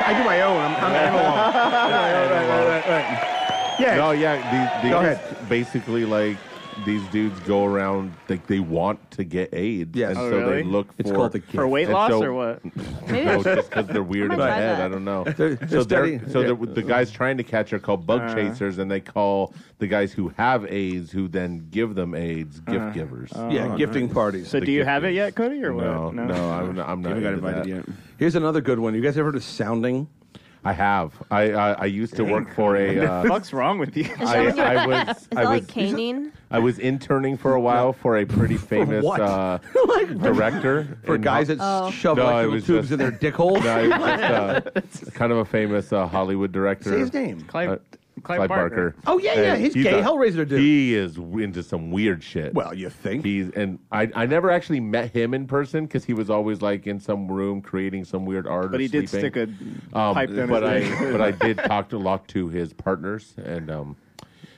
F: I do my own. I'm, I'm analog. right, right, right, right, right. Yeah.
B: No, yeah. These,
F: Go ahead.
B: basically like these dudes go around like they want to get AIDS.
F: Yes.
B: And
I: Oh,
B: so
I: really?
B: they look for It's
F: called the gift.
I: For weight
B: And
I: loss
B: so-
I: or what?
C: Maybe
B: No,
C: I
B: it's just because they're weird in
C: I'm
B: the
C: try
B: head.
C: that.
B: I don't know.
F: They're- they're
B: so
F: studying-
B: they're, so
F: yeah.
B: the, the guys trying to catch are called bug
I: Uh.
B: chasers, and they call the guys who have AIDS, who then give them AIDS, gift
I: Uh.
B: givers.
F: yeah, gifting parties.
I: So
B: The
I: do you
B: gift
I: have it yet, Cody, or what?
B: no, no, I'm not. I'm not
G: Haven't got
B: into
G: invited
B: that.
G: yet.
F: Here's another good one. You guys ever heard of sounding?
B: I have. I I, I used to work for a. Uh,
I: What's wrong with you?
B: I, I was.
C: Is
B: I
C: that
B: was.
C: like caning?
B: I was interning for a while for a pretty famous
F: what?
B: uh, director
F: For
B: in
F: guys that
C: Oh.
F: shove
B: No, it
F: electrical
B: was
F: tubes
B: just-
F: in their dick holes?
B: No, he was just, uh, kind of a famous uh, Hollywood director.
F: Say his name.
I: Clive,
B: Uh,
I: Clive Barker.
F: Oh, yeah, yeah,
B: And
F: he's gay Hellraiser dude.
B: He is into some weird shit.
F: Well, you think?
B: He's and I, I never actually met him in person because he was always like in some room creating some weird art.
I: But
B: or
I: he did
B: sleeping.
I: stick a pipe down
B: but
I: his
B: I but I did talk to a lot to his partners and um,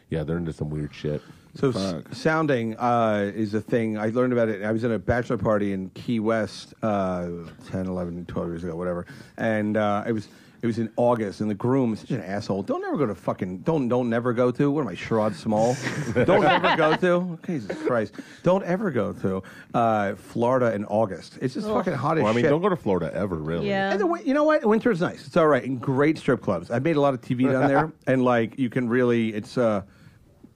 B: yeah, they're into some weird shit.
F: So s- sounding uh, is a thing. I learned about it. I was in a bachelor party in Key West uh, 10, 11, 12 years ago, whatever. And uh, it was it was in August, and the groom is such an asshole. Don't ever go to fucking don't don't never go to. What am I, Sherrod Small? don't ever go to. Jesus Christ! Don't ever go to uh, Florida in August. It's just fucking hot as
B: Well, I mean,
F: shit.
B: don't go to Florida ever, really.
C: Yeah.
F: And the, win- you know what? Winter's nice. It's all right. And great strip clubs. I've made a lot of TV down there, and like you can really, it's uh.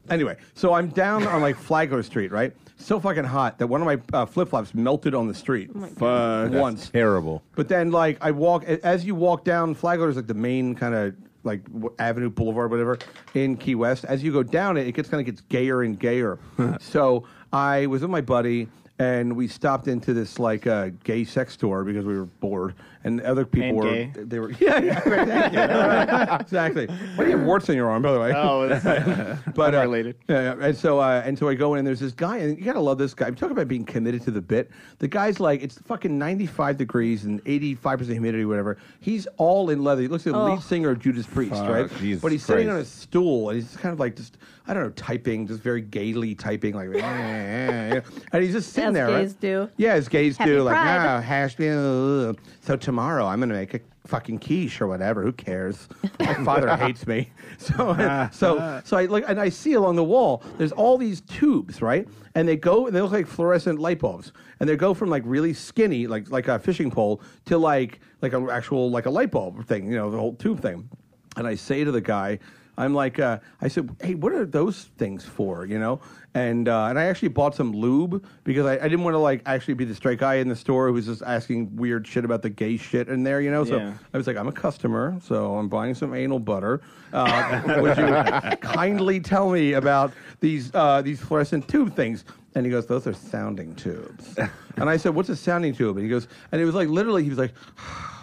F: Anyway, so I'm down on like Flagler Street, right? So fucking hot that one of my uh, flip flops melted on the street
G: Fuck.
F: once.
B: Terrible.
F: But then, like, I walk as you walk down Flagler is like the main kind of like w- Avenue Boulevard, whatever, in Key West. As you go down it, it gets kind of gets gayer and gayer. so I was with my buddy. And we stopped into this like uh, gay sex store because we were bored, and other people
I: And
F: were
I: gay.
F: they were yeah, yeah thank you. exactly. Why do you have warts on your arm, by the way?
I: Oh, that's
F: but uh,
I: unrelated.
F: yeah, yeah. and so uh, and so I go in and there's this guy and you gotta love this guy. I'm talking about being committed to the bit. The guy's like it's fucking 95 degrees and 85 percent humidity, whatever. He's all in leather. He looks like the lead singer of Judas Priest,
B: Fuck,
F: right?
B: Jesus
F: but he's sitting on a stool and he's kind of like just I don't know typing, just very gaily typing, like and he's just sitting
C: As
F: there.
C: gays
F: right?
C: do.
F: Yeah, as gays
C: Happy
F: do. Like ah, hash. So tomorrow I'm gonna make a fucking quiche or whatever. Who cares? My father hates me. So ah, so ah. so I look and I see along the wall. There's all these tubes, right? And they go and they look like fluorescent light bulbs. And they go from like really skinny, like like a fishing pole, to like like an actual like a light bulb thing. You know, the whole tube thing. And I say to the guy. I'm like, uh, I said, hey, what are those things for? You know, and uh, and I actually bought some lube because I, I didn't want to like actually be the straight guy in the store who's just asking weird shit about the gay shit in there. You know, so
I: Yeah.
F: I was like, I'm a customer, so I'm buying some anal butter. Uh, would you kindly tell me about these uh, these fluorescent tube things? And he goes, those are sounding tubes. And I said, what's a sounding tube? And he goes, and it was like literally, he was like.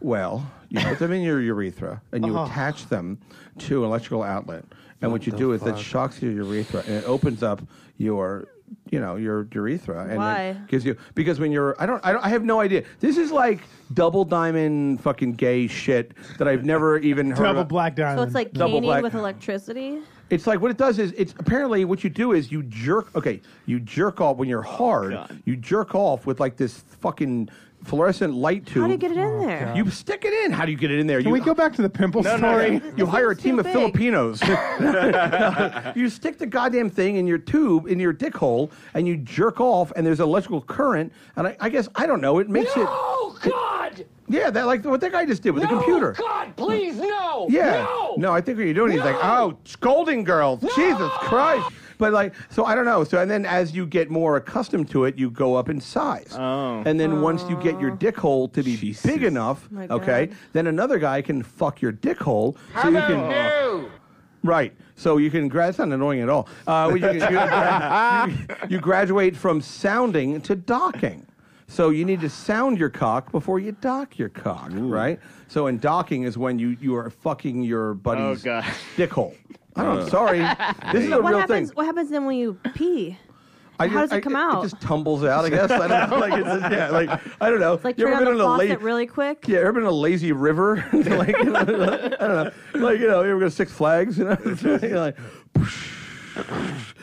F: Well, you put them in your urethra and you attach them to an electrical outlet. And what, you do is it shocks your urethra and it opens up your, you know, your urethra. And
C: Why?
F: It gives you because when you're, I don't, I don't, I have no idea. This is like double diamond fucking gay shit that I've never even heard.
H: Double
F: of.
H: black diamond.
C: So it's like
F: Double
C: caning
F: black-
C: with electricity.
F: It's like what it does is it's apparently what you do is you jerk. Okay, you jerk off when you're oh, hard.
I: God.
F: you jerk off with like this fucking fluorescent light tube.
C: How do you get it in oh, there?
F: You stick it in. How do you get it in there?
H: Can
F: you,
H: we go back to the pimple story?
F: You hire a team of
C: big.
F: Filipinos. you stick the goddamn thing in your tube, in your dick hole, and you jerk off, and there's an electrical current. And I, I guess, I don't know, it makes it.
J: Oh God!
F: Yeah, that like what that guy just did with the computer.
J: God, please no!
F: Yeah.
J: No!
F: I think what you're doing, he's like, oh, scolding girls. Jesus Christ. But like, so I don't know. So and then as you get more accustomed to it, you go up in size.
I: Oh.
F: And then once you get your dick hole to be
G: Jesus.
F: big enough,
C: My
F: okay,
C: God.
F: then another guy can fuck your dick hole. So
J: How
F: you
J: about
F: can
J: no?
F: right. So you can grad. It's not annoying at all. Uh, you, you you- you graduate from sounding to docking. So you need to sound your cock before you dock your cock, right? So in docking is when you you are fucking your buddy's oh,
I: God.
F: dick hole. I don't know. Sorry, this is a
C: what
F: real
C: happens?
F: thing.
C: What happens then when you pee?
F: I
C: how
F: just-
C: does it come
F: I-
C: out?
F: It just tumbles out. I guess. I don't know. Like, it's just, yeah, like I don't know.
C: Like
F: you ever been in a
C: faucet
F: la-
C: really quick.
F: yeah, ever been in a lazy river? like, you know, I don't know. Like, you know, you ever go to Six Flags? You know, You're like,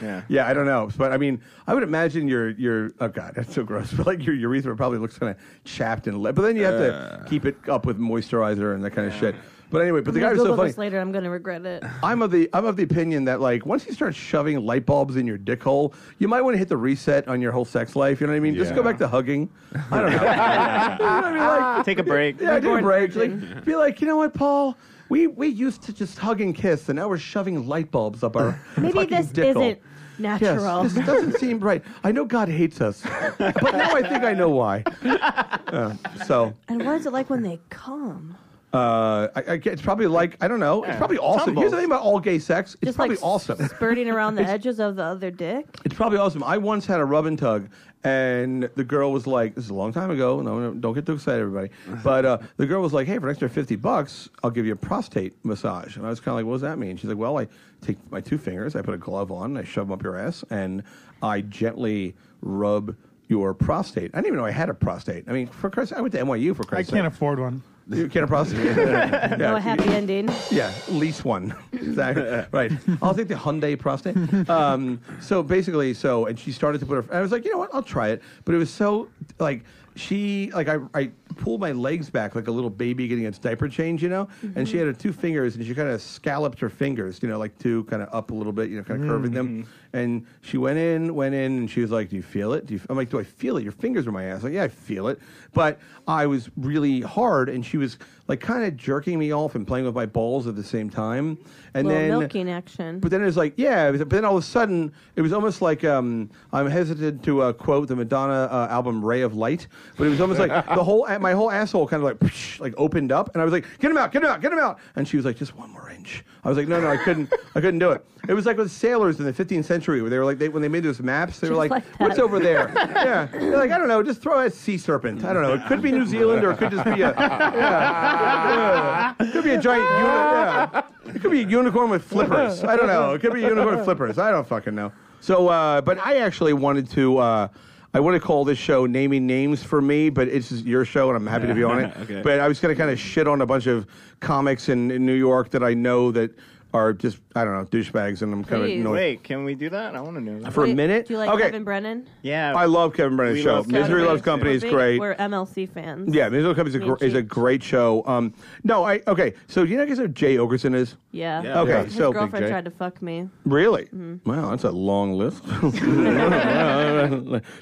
I: Yeah.
F: yeah, I don't know, but I mean, I would imagine your your oh god, that's so gross. But like your urethra probably looks kind of chapped and lit. But then you have to keep it up with moisturizer and that kind of shit. But anyway, but the
C: I'm
F: guy was so
C: Google
F: funny.
C: this later. I'm gonna regret it.
F: I'm of the I'm of the opinion that like once you start shoving light bulbs in your dick hole, you might want to hit the reset on your whole sex life. You know what I mean? Just go
B: Yeah.
F: back to hugging. I don't know. You know what I mean? Like,
I: Take a break.
F: yeah, take a break.
C: virgin.
F: Like, be like, you know what, Paul? We we used to just hug and kiss, and now we're shoving light bulbs up our
C: Maybe this
F: dick hole.
C: isn't natural.
F: Yes, this doesn't seem right. I know God hates us, but now I think I know why. Uh, so
C: and what is it like when they come?
F: Uh, I, I, it's probably like I don't know. It's probably awesome.
I: Tumbles.
F: Here's the thing about all gay sex. It's
C: Just
F: probably
C: like
F: awesome.
C: spurting around the edges of the other dick.
F: It's probably awesome. I once had a rub and tug, and the girl was like, "This is a long time ago. No, no don't get too excited, everybody." But uh, the girl was like, "Hey, for an extra fifty bucks, I'll give you a prostate massage." And I was kind of like, "What does that mean?" She's like, "Well, I take my two fingers, I put a glove on, I shove them up your ass, and I gently rub." Your prostate. I didn't even know I had a prostate. I mean, for Christ, I went to NYU for Christ's sake.
H: I
F: Christ's
H: can't
F: sake.
H: afford one.
F: You can't a prostate.
C: No
F: Yeah,
C: happy ending.
F: yeah, lease one. Exactly. right. I'll take the Hyundai prostate. Um, so basically, so and she started to put her. I was like, you know what? I'll try it. But it was so like she like I I pulled my legs back like a little baby getting its diaper change, you know. And she had her two fingers, and she kind of scalloped her fingers, you know, like two kind of up a little bit, you know, kind of curving them. And she went in, went in, and she was like, "Do you feel it?" Do you, I'm like, "Do I feel it? Your fingers are my ass." Like, yeah, I feel it. But I was really hard, and she was like kind of jerking me off and playing with my balls at the same time. And then
C: milking action.
F: but then it was like, yeah. was- But then all of a sudden, it was almost like um, I'm hesitant to uh, quote the Madonna uh, album "Ray of Light," but it was almost like the whole my whole asshole kind of like psh, like opened up, and I was like, "Get him out! Get him out! Get him out!" And she was like, "Just one more inch." I was like, "No, no, I couldn't. I couldn't do it." It was like with sailors in the 15th century, where they were like, they, when they made those maps, they were like,
C: like
F: "What's over there?" yeah, they're like, "I don't know. Just throw a sea serpent. I don't know. It could be New Zealand, or it could just be a yeah, could be a giant uni- yeah. It could be a unicorn with flippers. I don't know. It could be a unicorn with flippers. I don't fucking know. So, uh, but I actually wanted to. Uh, I want to call this show "Naming Names" for me, but it's your show, and I'm happy to be on it.
G: Okay.
F: But I was going to kind of shit on a bunch of comics in, in New York that I know that are just I don't know douchebags, and I'm kind of
C: Please.
F: annoyed.
I: Wait, can we do that? I want to know. That.
F: For a
C: Wait,
F: minute?
C: Do you like
F: Okay.
C: Kevin Brennan?
I: Yeah.
F: I love Kevin Brennan's
I: We
F: show.
I: love
F: Misery
I: Kevin
F: Loves
I: Brennan,
F: Company
I: too.
F: is
C: Big-
F: great.
C: We're MLC fans.
F: Yeah, Misery Loves Company is a,
C: Me
F: gr- is a great show. Um, no, I okay. So do you know guys who Jay Oakerson is?
C: Yeah.
G: Yeah.
F: Okay,
C: His
F: so Big
C: girlfriend
F: J.
C: tried to fuck me.
F: Really?
C: Mm-hmm.
F: Wow, that's a long list. Did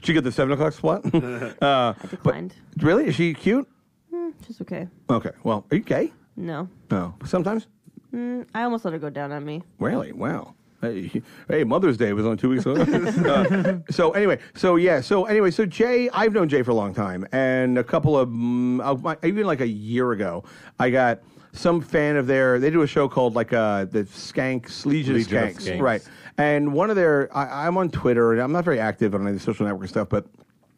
F: you get the seven o'clock spot? uh, but
C: Declined.
F: really, is she cute?
C: She's okay.
F: Okay. Well, are you gay?
C: No.
F: No. Sometimes.
C: Mm, I almost let her go down on me.
F: Really? Wow. Hey, hey, Mother's Day was on two weeks ago. Uh, so anyway, so yeah, so anyway, so Jay, I've known Jay for a long time, and a couple of of my- even like a year ago, I got some fan of their. They do a show called like uh, the Skanks Legion, of
B: Legion of
F: Skanks,
B: Skanks.
F: right? And one of their, I, I'm on Twitter, and I'm not very active on any of the social network stuff, but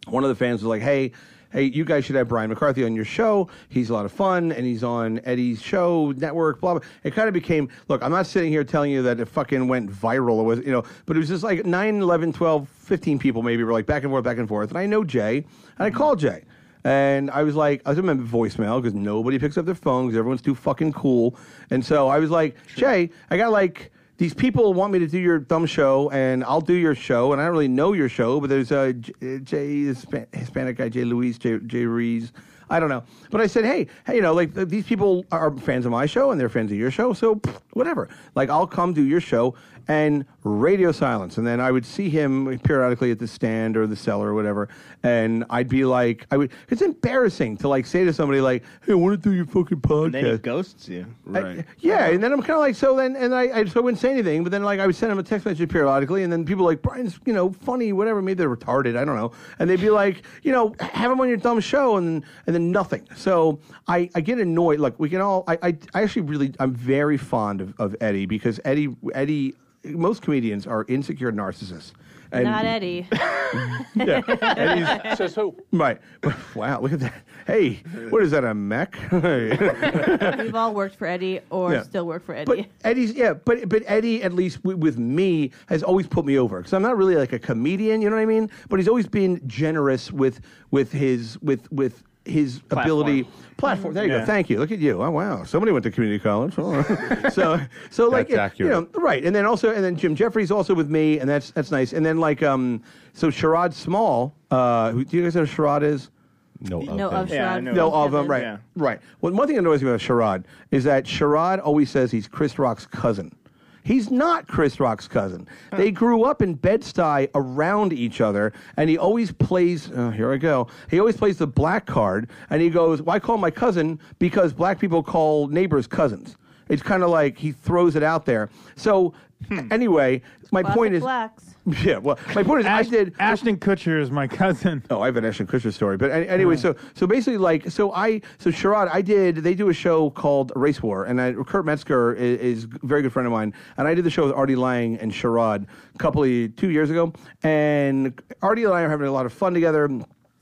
F: one of the fans was like, "Hey, hey, you guys should have Brian McCarthy on your show. He's a lot of fun, and he's on Eddie's show network. Blah blah." It kind of became. Look, I'm not sitting here telling you that it fucking went viral. It was, you know, but it was just like 9, 11, 12, 15 people maybe were like back and forth, back and forth, and I know Jay, and I called Jay. And I was like, I was remember voicemail because nobody picks up their phone because everyone's too fucking cool. And so I was like, Jay, I got like these people want me to do your dumb show, and I'll do your show, and I don't really know your show, but there's a Jay Hispanic guy, Jay Luis, Jay, Jay. I don't know, but I said, hey, hey, you know, like these people are fans of my show, and they're fans of your show, so pff, whatever. Like I'll come do your show, and radio silence, and then I would see him periodically at the stand or the cellar or whatever, and I'd be like, I would. It's embarrassing to like say to somebody like, hey, I want to do your fucking podcast.
I: And then he ghosts you.
F: I-
G: Right.
F: yeah, and then I'm kind of like, so then, and I, I, so I wouldn't say anything, but then like I would send him a text message periodically, and then people like Brian's, you know, funny, whatever. Maybe they're retarded, I don't know, and they'd be like, you know, have him on your dumb show, and and then nothing. So I, I get annoyed. Look, we can all. I, I, I actually really, I'm very fond of, of Eddie because Eddie, Eddie, most comedians are insecure narcissists. And,
C: Not Eddie.
F: Yeah, Eddie's,
B: Says who?
F: right. Wow, look at that. Hey, what is that? A mech?
C: We've all worked for Eddie or
F: Yeah.
C: still work for Eddie.
F: But Eddie's yeah, but but Eddie at least w- with me has always put me over because I'm not really like a comedian, you know what I mean? But he's always been generous with with his with with his ability platform. There you go. Thank you. Look at you. Oh wow, somebody went to community college. Oh. so so like
B: That's
F: you know right, and then also and then Jim Jeffries also with me, and that's that's nice. And then like um so Sherrod Small, uh, who, do you guys know who Sherrod is?
B: No,
C: no,
B: okay.
C: of
I: Yeah, I
C: Sherrod
I: know.
F: No, of them, right,
I: Yeah.
F: right. Well, one thing that annoys me about Sherrod is that Sherrod always says he's Chris Rock's cousin. He's not Chris Rock's cousin. They grew up in Bed-Stuy around each other, and he always plays. Oh, here I go. He always plays the black card, and he goes, "Well, call my cousin because black people call neighbors cousins." It's kind of like he throws it out there. So hmm. anyway, my
C: Classic
F: point is,
C: blacks.
F: yeah. Well, my point is,
H: Ash-
F: I did.
H: Ashton Kutcher is my cousin.
F: Oh, I have an Ashton Kutcher story, but any- anyway, so so basically, like, so I, so Sherrod, I did. They do a show called Race War, and I, Kurt Metzger is, is a very good friend of mine, and I did the show with Artie Lange and Sherrod a couple of two years ago, and Artie and I are having a lot of fun together.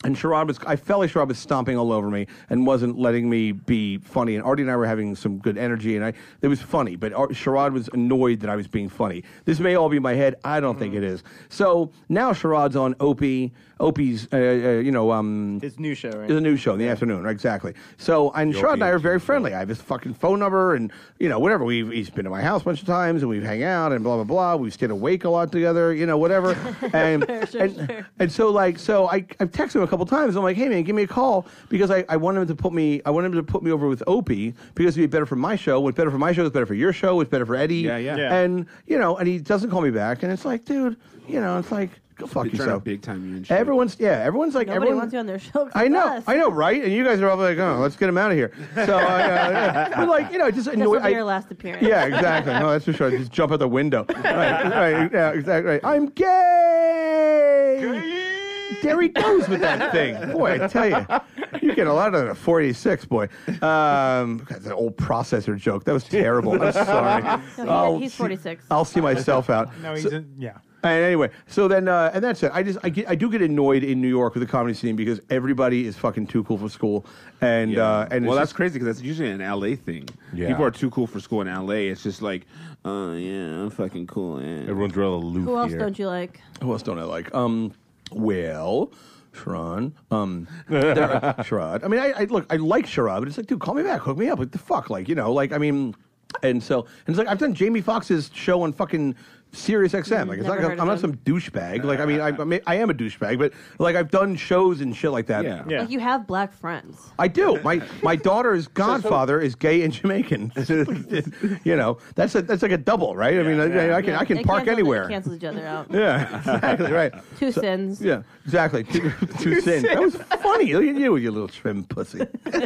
F: And Sherrod was, I felt like Sherrod was stomping all over me and wasn't letting me be funny. And Artie and I were having some good energy, and I, it was funny. But Ar- Sherrod was annoyed that I was being funny. This may all be in my head. I don't think mm. it is. So now Sherrod's on Opie, Opie's, uh, uh, you know, um,
I: His new show, right?
F: it's a new show in the afternoon, right? Exactly. So, and Sherrod and I are very friendly. I have his fucking phone number, and you know, whatever. We've he's been to my house a bunch of times, and we've hang out, and blah blah blah. We've stayed awake a lot together, you know, whatever. and
C: Sure,
F: and,
C: sure.
F: and so like, so I I've texted him a couple times. I'm like, hey man, give me a call because I, I want him to put me I want him to put me over with Opie because it'd be better for my show. What's better for my show is better for your show. What's better for Eddie.
G: Yeah, yeah.
I: Yeah.
F: And you know, and he doesn't call me back, and it's like, dude, you know, it's like. Go fuck
G: They're trying to
F: yourself.
G: big time you and shit.
F: Everyone's yeah. Everyone's like
C: Nobody
F: everyone
C: wants you on their show.
F: I know,
C: us.
F: I know, right? And you guys are all like, "Oh, let's get him out of here." So, uh, yeah, but like, you know, just
C: This
F: annoy.
C: will be
F: I-
C: your last appearance.
F: yeah, exactly. No, that's for sure. Just jump out the window. right, right, yeah, exactly. Right. I'm gay. There he goes with that thing. Boy, I tell you, you get a lot of that at 486, boy. Um, God, that old processor joke. That was terrible. I'm sorry.
C: No, he-
F: I'll
C: he's
F: see-
C: 46.
F: I'll see myself out.
H: No, he's
F: So-
H: in, yeah.
F: And anyway, so then, uh, and that's it. I just, I, get, I do get annoyed in New York with the comedy scene because everybody is fucking too cool for school, and uh, and
G: well,
F: it's
G: that's
F: just-
G: crazy because that's usually an LA thing.
B: Yeah.
G: People are too cool for school in LA. It's just like, oh yeah, I'm fucking cool. Yeah.
B: Everyone's real aloof
C: Who else
B: here.
C: don't you like?
F: Who else don't I like? Um, well, Sharon. Um, there- Sherrod. I mean, I, I look, I like Sherrod, but it's like, dude, call me back, hook me up. What the fuck, like, you know, like, I mean, and so, and it's like I've done Jamie Foxx's show on fucking Sirius XM. Like, it's
C: never
F: not,
C: heard
F: I'm
C: of
F: not some douchebag. Like, I mean, uh, I, I, mean, I am a douchebag, but like, I've done shows and shit like that.
G: Yeah.
I: Yeah.
C: Like you have black friends.
F: I do. My my daughter's godfather is gay and Jamaican. you know, that's a that's like a double, right? I mean, I, I can I can
C: They
F: park
C: cancel-
F: anywhere.
C: They cancel each other out.
F: Yeah, exactly right.
C: Two sins.
F: Yeah, exactly. Two, two sins. That was funny. Look at you, you little trim pussy. Hey,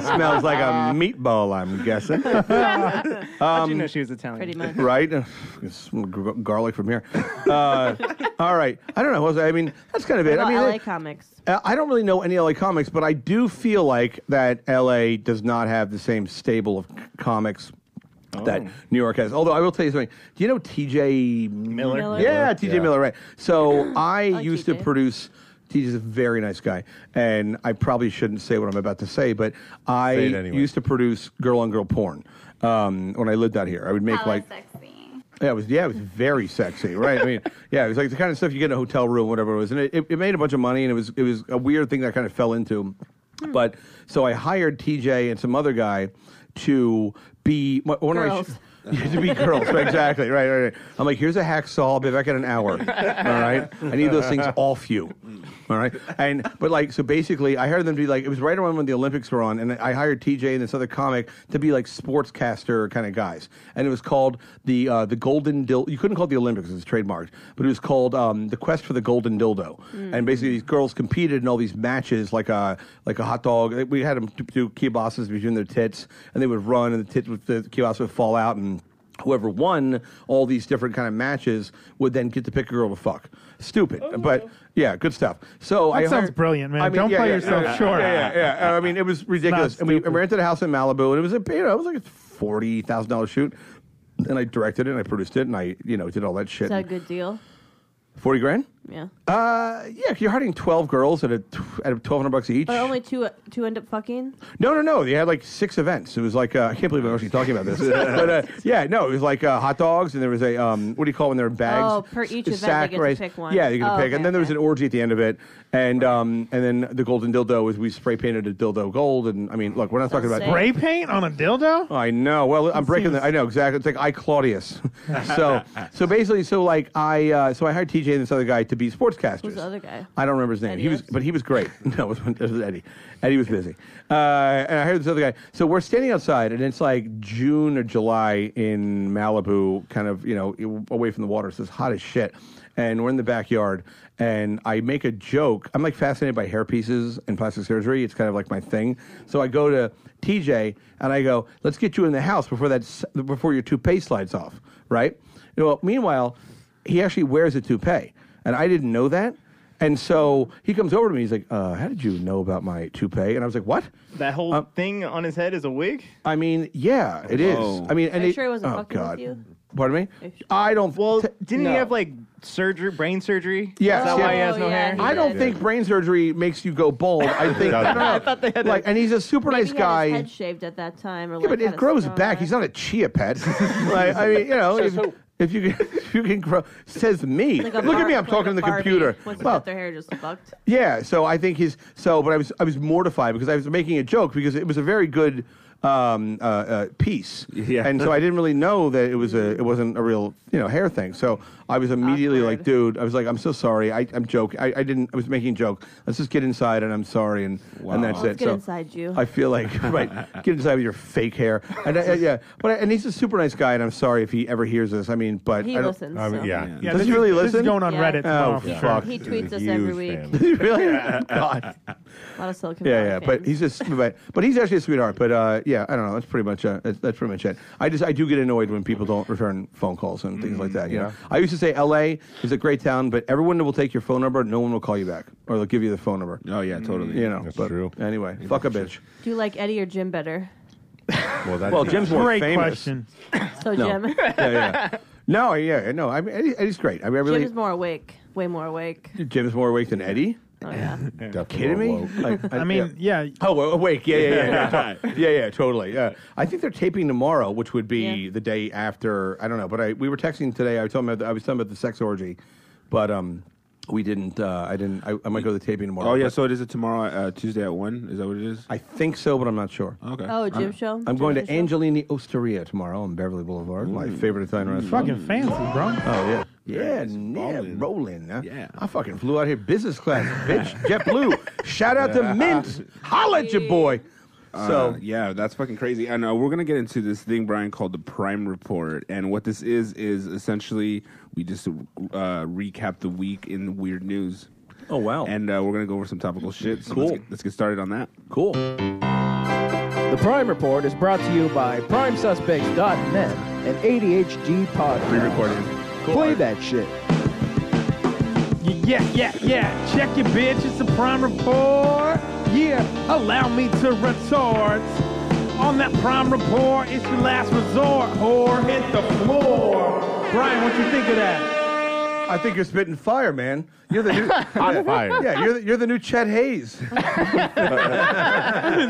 F: smells like a meatball, I'm guessing.
I: How'd you um, know she was Italian?
C: Pretty much.
F: Right? It's garlic from here. Uh, all right. I don't know. Was I? I mean, that's kind of it. I mean,
C: LA
F: like,
C: comics.
F: I don't really know any LA comics, but I do feel like that LA does not have the same stable of c- comics that New York has. Although I will tell you something. Do you know TJ
I: Miller?
C: Miller.
F: Yeah, TJ
B: Yeah.
F: Miller, right. So I
C: like
F: used to
C: TJ.
F: produce TJ's a very nice guy, and I probably shouldn't say what I'm about to say, but I
B: Say anyway.
F: used to produce girl on girl porn um, when I lived out here. I would make
E: Hella
F: like
E: sexy.
F: Yeah, it was yeah, it was very sexy, right? I mean, yeah, it was like the kind of stuff you get in a hotel room, whatever it was, and it, it, made a bunch of money, and it was it was a weird thing that I kind of fell into. Hmm. But so I hired TJ and some other guy to be one of my
C: Girls.
F: To be girls, right, exactly, right, right, right. I'm like, here's a hacksaw. I'll be back in an hour. All right, I need those things off you. Hmm. All right, and but like, so basically, I hired them to be like, it was right around when the Olympics were on, and I hired TJ and this other comic to be like sportscaster kind of guys, and it was called the uh, the Golden Dildo. You couldn't call it the Olympics; it's trademarked, but it was called um, the Quest for the Golden Dildo, and basically these girls competed in all these matches like a like a hot dog. We had them do kielbasa's between their tits, and they would run, and the tits would the kielbasa would fall out and whoever won all these different kind of matches would then get to pick a girl to fuck. Stupid, oh, but yeah, good stuff. So I
H: That sounds
F: hired-
H: brilliant, man. Don't play yourself
F: yeah,
H: short.
F: Yeah, yeah, yeah. I mean, it was ridiculous. And we
H: stupid.
F: rented a house in Malibu, and it was a you know it was like a forty thousand dollar shoot. And I directed it, and I produced it, and I you know did all that shit.
C: Is that a good deal?
F: Forty grand.
C: Yeah.
F: Uh, yeah, 'cause you're hiring twelve girls at a tw- at twelve hundred bucks each.
C: But only two two end up fucking.
F: No, no, no. They had like six events. It was like uh, I can't believe I'm actually talking about this. but uh, yeah, no, it was like uh, hot dogs, and there was a um, what do you call when they're in bags?
C: Oh, per each event
F: Sack
C: they get to pick one.
F: Yeah, they get to
C: Oh,
F: pick,
C: okay,
F: and then there was
C: okay.
F: an orgy at the end of it, and um, and then the golden dildo was we spray painted a dildo gold, and I mean, look, we're not talking about
C: sick.
H: Spray paint on a dildo?
F: I know. Well, I'm breaking the. I know exactly. It's like I Claudius. so so basically, so like I uh, so I hired TJ and this other guy to to be sportscasters.
C: Who's the other guy?
F: I don't remember his name.
C: Eddie
F: he was, but he was great. no, it was, it was Eddie. Eddie was busy. Uh, and I heard this other guy. So we're standing outside, and it's like June or July in Malibu, kind of you know away from the water. So it's hot as shit. And we're in the backyard, and I make a joke. I'm like fascinated by hair pieces and plastic surgery. It's kind of like my thing. So I go to TJ and I go, "Let's get you in the house before that before your toupee slides off." Right. Well, meanwhile, he actually wears a toupee, and I didn't know that. And so he comes over to me. He's like, uh, "How did you know about my toupee?" And I was like, "What?"
I: That whole
F: Um,
I: thing on his head is a wig.
F: I mean, yeah, it is.
G: Whoa.
F: I mean, and
C: Are you
F: it-
C: sure he wasn't
F: oh
C: fucking with
F: God.
C: you?
F: Pardon me.
C: Are?
F: I don't.
I: Well,
F: t-
I: didn't
F: no.
I: he have like surgery, brain surgery?
F: Yes,
I: Is that
F: yeah.
I: why he has
C: Oh,
I: no
C: yeah,
I: hair?
C: he
F: I don't
C: did.
F: think brain surgery makes you go bald. I think I, don't know.
I: I thought they had
F: like, and he's a super
C: Maybe
F: nice
C: he had
F: guy.
C: his head shaved at that time, or
F: Yeah,
C: like
F: but
C: had
F: it
C: a
F: grows
C: scar.
F: back. He's not a chia pet. like, I mean, you know, if, if you can, if you can grow, says me.
C: Like
F: Look at me, I'm
C: like
F: talking to the
C: Barbie
F: computer.
C: They
F: Well,
C: their hair just fucked.
F: yeah, so I think he's so, but I was I was mortified because I was making a joke because it was a very good um, uh, uh, piece,
G: Yeah.
F: and so I didn't really know that it was a it wasn't a real you know hair thing. So I was immediately like, dude, I was like, I'm so sorry. I, I'm joking. I, I didn't. I was making a joke. Let's just get inside, and I'm sorry, and and that's
C: Let's
F: it.
C: get
F: so
C: inside you.
F: I feel like right, get inside with your fake hair, and uh, yeah, but and he's a super nice guy, and I'm sorry if he ever hears this. I mean, but
C: He
F: I don't,
C: listens.
B: I mean,
C: so.
B: yeah.
E: Yeah,
F: Does
E: this
F: he really
E: is, This
F: listen?
E: is going on
C: Yeah.
E: Reddit
F: Oh,
E: tomorrow.
F: fuck.
C: He tweets us every week.
B: fan.
F: really, God.
C: A lot of Silicon
F: Yeah,
C: Valley
F: yeah, but
C: fans.
F: he's just, but, but he's actually a sweetheart. But uh, yeah, I don't know. That's pretty much uh, that's, that's pretty much it. I just I do get annoyed when people don't return phone calls and things like that. You know, I used to say L.A. is a great town, but everyone will take your phone number. No one will call you back, or they'll give you the phone number.
G: Oh yeah, totally.
F: You know,
B: That's
F: but
B: true.
F: Anyway, fuck a bitch.
C: Do you like Eddie or Jim better?
B: Well, that's
F: Well, Jim's more
E: Great
F: famous.
E: question.
C: So
F: No.
C: Jim.
F: Yeah, yeah. No, yeah, no. I mean, Eddie, Eddie's great. I mean, I really.
C: Jim's more awake. Way more awake.
F: Jim's more awake than Eddie.
C: Oh yeah.
B: definitely
F: Kidding me?
B: woke.
F: Like,
E: I mean, yeah.
F: Oh, well, awake. Yeah, yeah, yeah. Yeah, yeah, yeah, totally. Yeah. I think they're taping tomorrow, which would be
C: Yeah.
F: the day after. I don't know, but I we were texting today. I was talking about I was talking about the sex orgy, but um, we didn't. Uh, I didn't. I, I might go to the taping tomorrow.
G: Oh yeah,
F: but
G: so it is it tomorrow, uh, Tuesday at one. Is that what it is?
F: I think so, but I'm not sure.
G: Okay.
C: Oh, Jim show.
F: I'm going to
C: Jim show?
F: Angelini Osteria tomorrow on Beverly Boulevard, my favorite Italian restaurant.
E: Fucking fancy, bro.
F: Oh yeah, yeah,
G: Nice.
F: yeah,
G: Rolling.
F: rolling. huh?
G: Yeah.
F: I fucking flew out here business class, bitch. JetBlue. Shout out to Mint. Holla at your boy. So
G: Uh, yeah, that's fucking crazy. And uh, we're gonna get into this thing, Brian, called the Prime Report. And what this is is essentially we just uh, recap the week in weird news.
F: Oh wow.
G: And uh, we're gonna go over some topical shit. So
F: Cool.
G: Let's get, let's get started on that.
F: cool.
K: The Prime Report is brought to you by PrimeSuspects.net and ADHD Pod.
F: Pre-recorded.
K: Play that shit.
E: Yeah, yeah, yeah. Check your bitch. It's a prime report. Yeah, allow me to retort. On that prime report, it's your last resort. Whore, hit the floor. Brian, what you think of that?
F: I think you're spitting fire, man. You're the new
B: Hot fire.
F: Yeah, you're the, you're the new Chet Haze.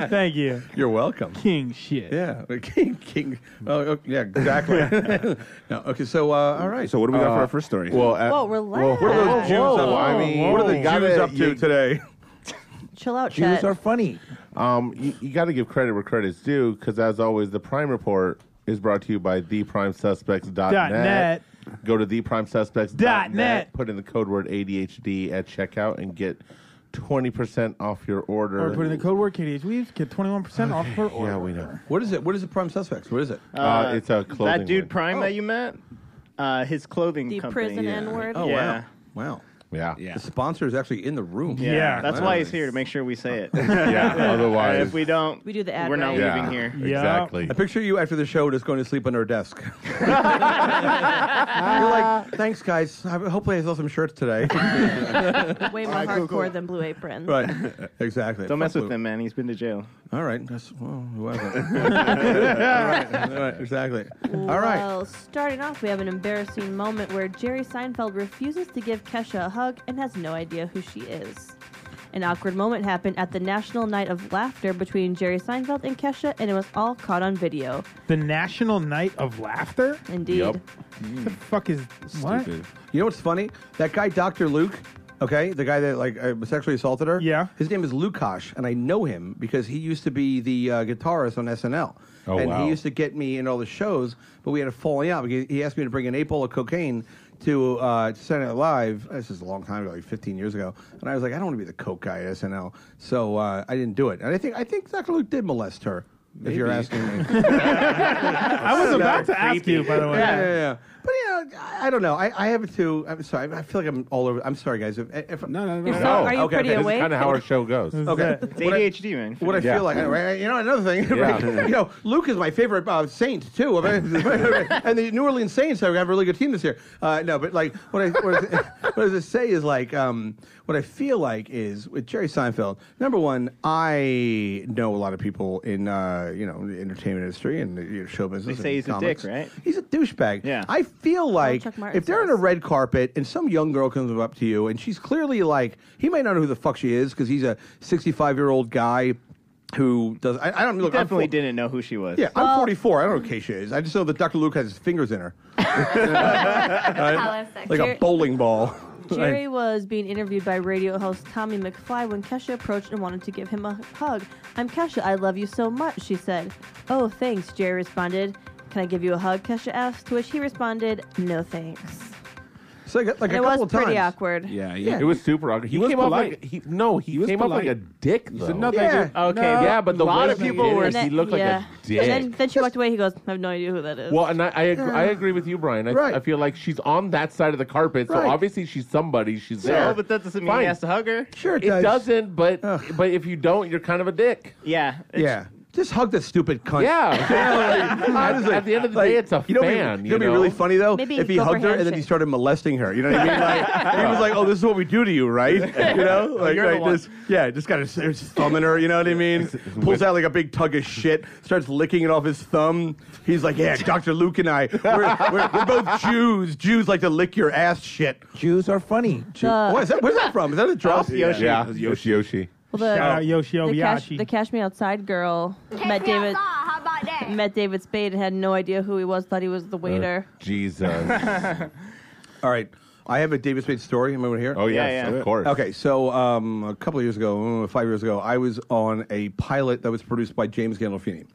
E: Thank you.
F: You're welcome.
E: King shit.
F: Yeah, King King. Oh, oh, yeah, exactly. no, okay, so uh, all right.
G: So what do we got for
B: Uh,
G: our first story?
B: Well, at,
C: Whoa, relax.
F: what are those Jews
B: whoa,
F: up?
B: I mean,
F: what are the
B: you gotta-
F: Jews up to
B: you-
F: today?
C: Chill out,
K: Jews
C: Chet.
K: are funny.
B: Um, you, you got to give credit where credit's due, because as always, the Prime Report is brought to you by theprimesuspects.net.
E: Dot net.
B: Go to theprimesuspects.net.
E: Dot net.
B: Put in the code word ADHD at checkout and get twenty percent off your order.
E: Or put in the code word KDHD, get 21% off per order.
B: yeah, we know.
F: What is it? What is the prime suspects? What is it?
B: Uh, it's a clothing.
I: That dude
B: line.
I: Prime
F: Oh.
I: that you met, uh, his clothing
C: the
I: company.
C: prison N word.
F: Oh
I: Yeah.
F: wow, wow.
B: Yeah,
G: Yeah.
F: The sponsor is actually in the room.
I: Yeah,
E: Yeah.
I: that's
F: Wow.
I: why he's here to make sure we say it.
B: yeah.
I: And
B: Otherwise,
I: if we don't,
C: We do the ad
I: we're not
C: right.
B: yeah,
I: leaving here.
E: Yeah.
B: Exactly.
F: I picture you after the show just going to sleep under a desk. You're like, thanks, guys. I- Hopefully, I sell some shirts today.
C: Way more hardcore than Blue Apron.
F: right. Exactly.
I: Don't mess
F: Fuck
I: with him, man. He's been to jail.
F: All right. That's, well, who hasn't? all, right. all right. Exactly. All right.
C: Well, starting off, we have an embarrassing moment where Jerry Seinfeld refuses to give Kesha a hug and has no idea who she is. An awkward moment happened at the National Night of Laughter between Jerry Seinfeld and Kesha, and it was all caught on video.
E: The National Night of Laughter?
C: Indeed.
B: Yep.
E: What the fuck is what?
G: Stupid.
F: You know what's funny? That guy, Dr. Luke, okay, the guy that like uh, sexually assaulted her.
E: Yeah.
F: His name is Lukasz, and I know him because he used to be the uh, guitarist on SNL.
B: Oh,
F: and
B: wow.
F: he used to get me in all the shows, but we had a falling out because he asked me to bring an eight ball of cocaine to uh, Saturday Live. This is a long time ago, like 15 years ago, and I was like, I don't want to be the coke guy at SNL, so uh, I didn't do it. And I think I think Dr. Luke did molest her. If you're asking me.
E: I was about to ask you, by the way.
F: Yeah, yeah, yeah. But you know, I, I don't know. I, I have it too. I'm sorry. I feel like I'm all over. I'm sorry, guys. If, if,
G: no, no,
C: You're so- are you
F: okay,
C: pretty
F: okay.
C: awake?
B: Kind of how our show goes.
F: Okay.
I: It's
F: What I-
I: ADHD, man.
F: What I
B: Yeah.
F: feel like, right? You know, another thing, right?
B: Yeah.
F: You know, Luke is my favorite uh, Saint too, and the New Orleans Saints have a really good team this year. Uh, no, but like what I what I, what I was gonna say is like um, what I feel like is with Jerry Seinfeld. Number one, I know a lot of people in uh, you know the entertainment industry and the you know, show business.
I: They say
F: and
I: he's a
F: comics.
I: dick, right?
F: He's a douchebag.
I: Yeah.
F: I feel like if they're on a red carpet and some young girl comes up to you and she's clearly like, he might not know who the fuck she is because he's a 65 year old guy who does. I, I don't
I: He
F: look. I'm
I: definitely didn't know who she was.
F: Yeah, I'm 44. I don't know who Kesha is. I just know that Dr. Luke has his fingers in her, Right? like a bowling ball.
C: Jerry was being interviewed by radio host Tommy McFly when Kesha approached and wanted to give him a hug. I'm Kesha. I love you so much, she said. Oh, thanks, Jerry responded. Can I give you a hug? Kesha asked, to which he responded, No thanks.
F: So like, like a
C: it
F: couple
C: was
F: of
C: pretty
F: times.
C: awkward.
G: Yeah, yeah.
B: It was super awkward. He,
G: was
B: came off
G: polite.
B: like he no, he,
G: He was
B: came up like
G: polite.
B: a dick though.
G: said, "No,
F: Yeah.
G: thank you."
I: Okay.
B: yeah, but the
I: a lot
B: way
I: of
B: he
I: people
B: did
I: were.
B: it, he looked
C: yeah.
B: like a dick.
C: And then, then she walked away. He goes, I have no idea who that is.
B: well, and I I, agree, I agree with you, Brian. I,
F: Right.
B: I feel like she's on that side of the carpet, so
F: Right.
B: obviously she's somebody. She's
I: So,
B: there.
I: but that doesn't mean
B: Fine.
I: he has to hug her.
F: Sure, it,
B: It
F: does.
B: doesn't, but
F: Ugh.
B: but if you don't, you're kind of a dick.
I: Yeah.
F: Yeah. Just hug that stupid cunt.
B: Yeah.
F: Like,
B: at,
F: honestly,
B: at the end of the
F: like,
B: day, it's a
F: you know,
B: fan.
F: Be, you
B: you
F: know, what'd be really funny though.
C: Maybe
F: if he hugged her and then he started molesting her. You know what I mean? Like, he was like, "Oh, this is what we do to you, right?" You know, like,
I: you're
F: right,
I: one.
F: this, yeah, just got his, his thumb in her. You know what I mean? Pulls out like a big tug of shit, starts licking it off his thumb. He's like, "Yeah, Doctor Luke and I, we're, we're, we're both Jews. Jews like to lick your ass shit."
K: Jews are funny.
C: The-
F: What is that? Where's that from? Is that a drop?
I: Yoshi.
B: Yeah, Yoshi Yoshi.
C: Well, the,
E: Shout out Yoshi
C: the, cash,
E: Obiachi.
C: the Cash Me Outside girl met David
J: How about that?
C: met David Spade and had no idea who he was. Thought he was the waiter.
B: Jesus.
F: All right, I have a David Spade story. Am I going to hear? it?
B: Oh yes,
I: Yeah, yeah.
B: of course.
F: Okay, so um, a couple of years ago, uh, five years ago, I was on a pilot that was produced by James Gandolfini.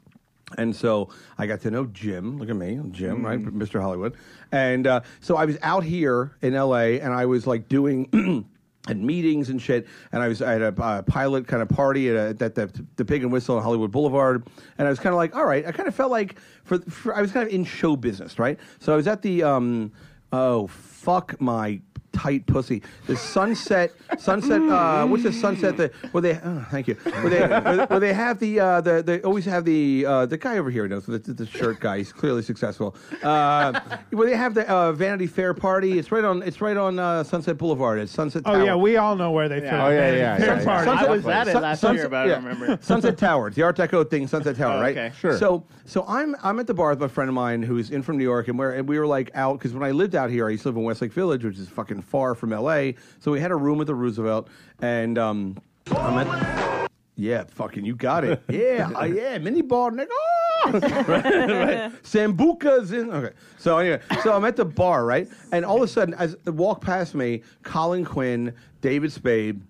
F: And so I got to know Jim. Look at me, Jim, right, Mr. Hollywood. And uh, so I was out here in L.A. and I was like doing had meetings and shit. And I was I had a pilot kind of party at, a, at the the Pig and Whistle on Hollywood Boulevard. And I was kind of like, all right. I kind of felt like for, for I was kind of in show business, right? So I was at the um, oh fuck my tight pussy. The sunset, sunset. Uh, what's the sunset? The where they? Oh, thank you. Where they? Where, where they have the? Uh, the they always have the uh, the guy over here knows the, the, the shirt guy. He's clearly successful. Uh, where they have the uh, Vanity Fair party. It's right on. It's right on uh, Sunset Boulevard. It's Sunset.
E: Oh yeah, we all know where they fit.
B: Oh, yeah, yeah,
E: Fair
B: yeah, yeah.
E: party.
I: I was at it last
F: Sunset-
I: year, but I don't remember.
F: Sunset Tower, it's the Art Deco thing, Sunset Tower,
I: Oh,
F: right?
I: okay.
B: Sure.
F: So, so I'm I'm at the bar with my friend of mine who's in from New York, and we're and we were like out because when I lived out here, I used to live in Westlake Village, which is fucking far from L.A. So we had a room at the Roosevelt, and um, I'm at. Yeah, fucking, you got it. Yeah, uh, yeah, mini bar, nigga. Oh! right, right. Sambuca's in. Okay, so anyway, so I'm at the bar, right, and all of a sudden, as walk past me, Colin Quinn, David Spade,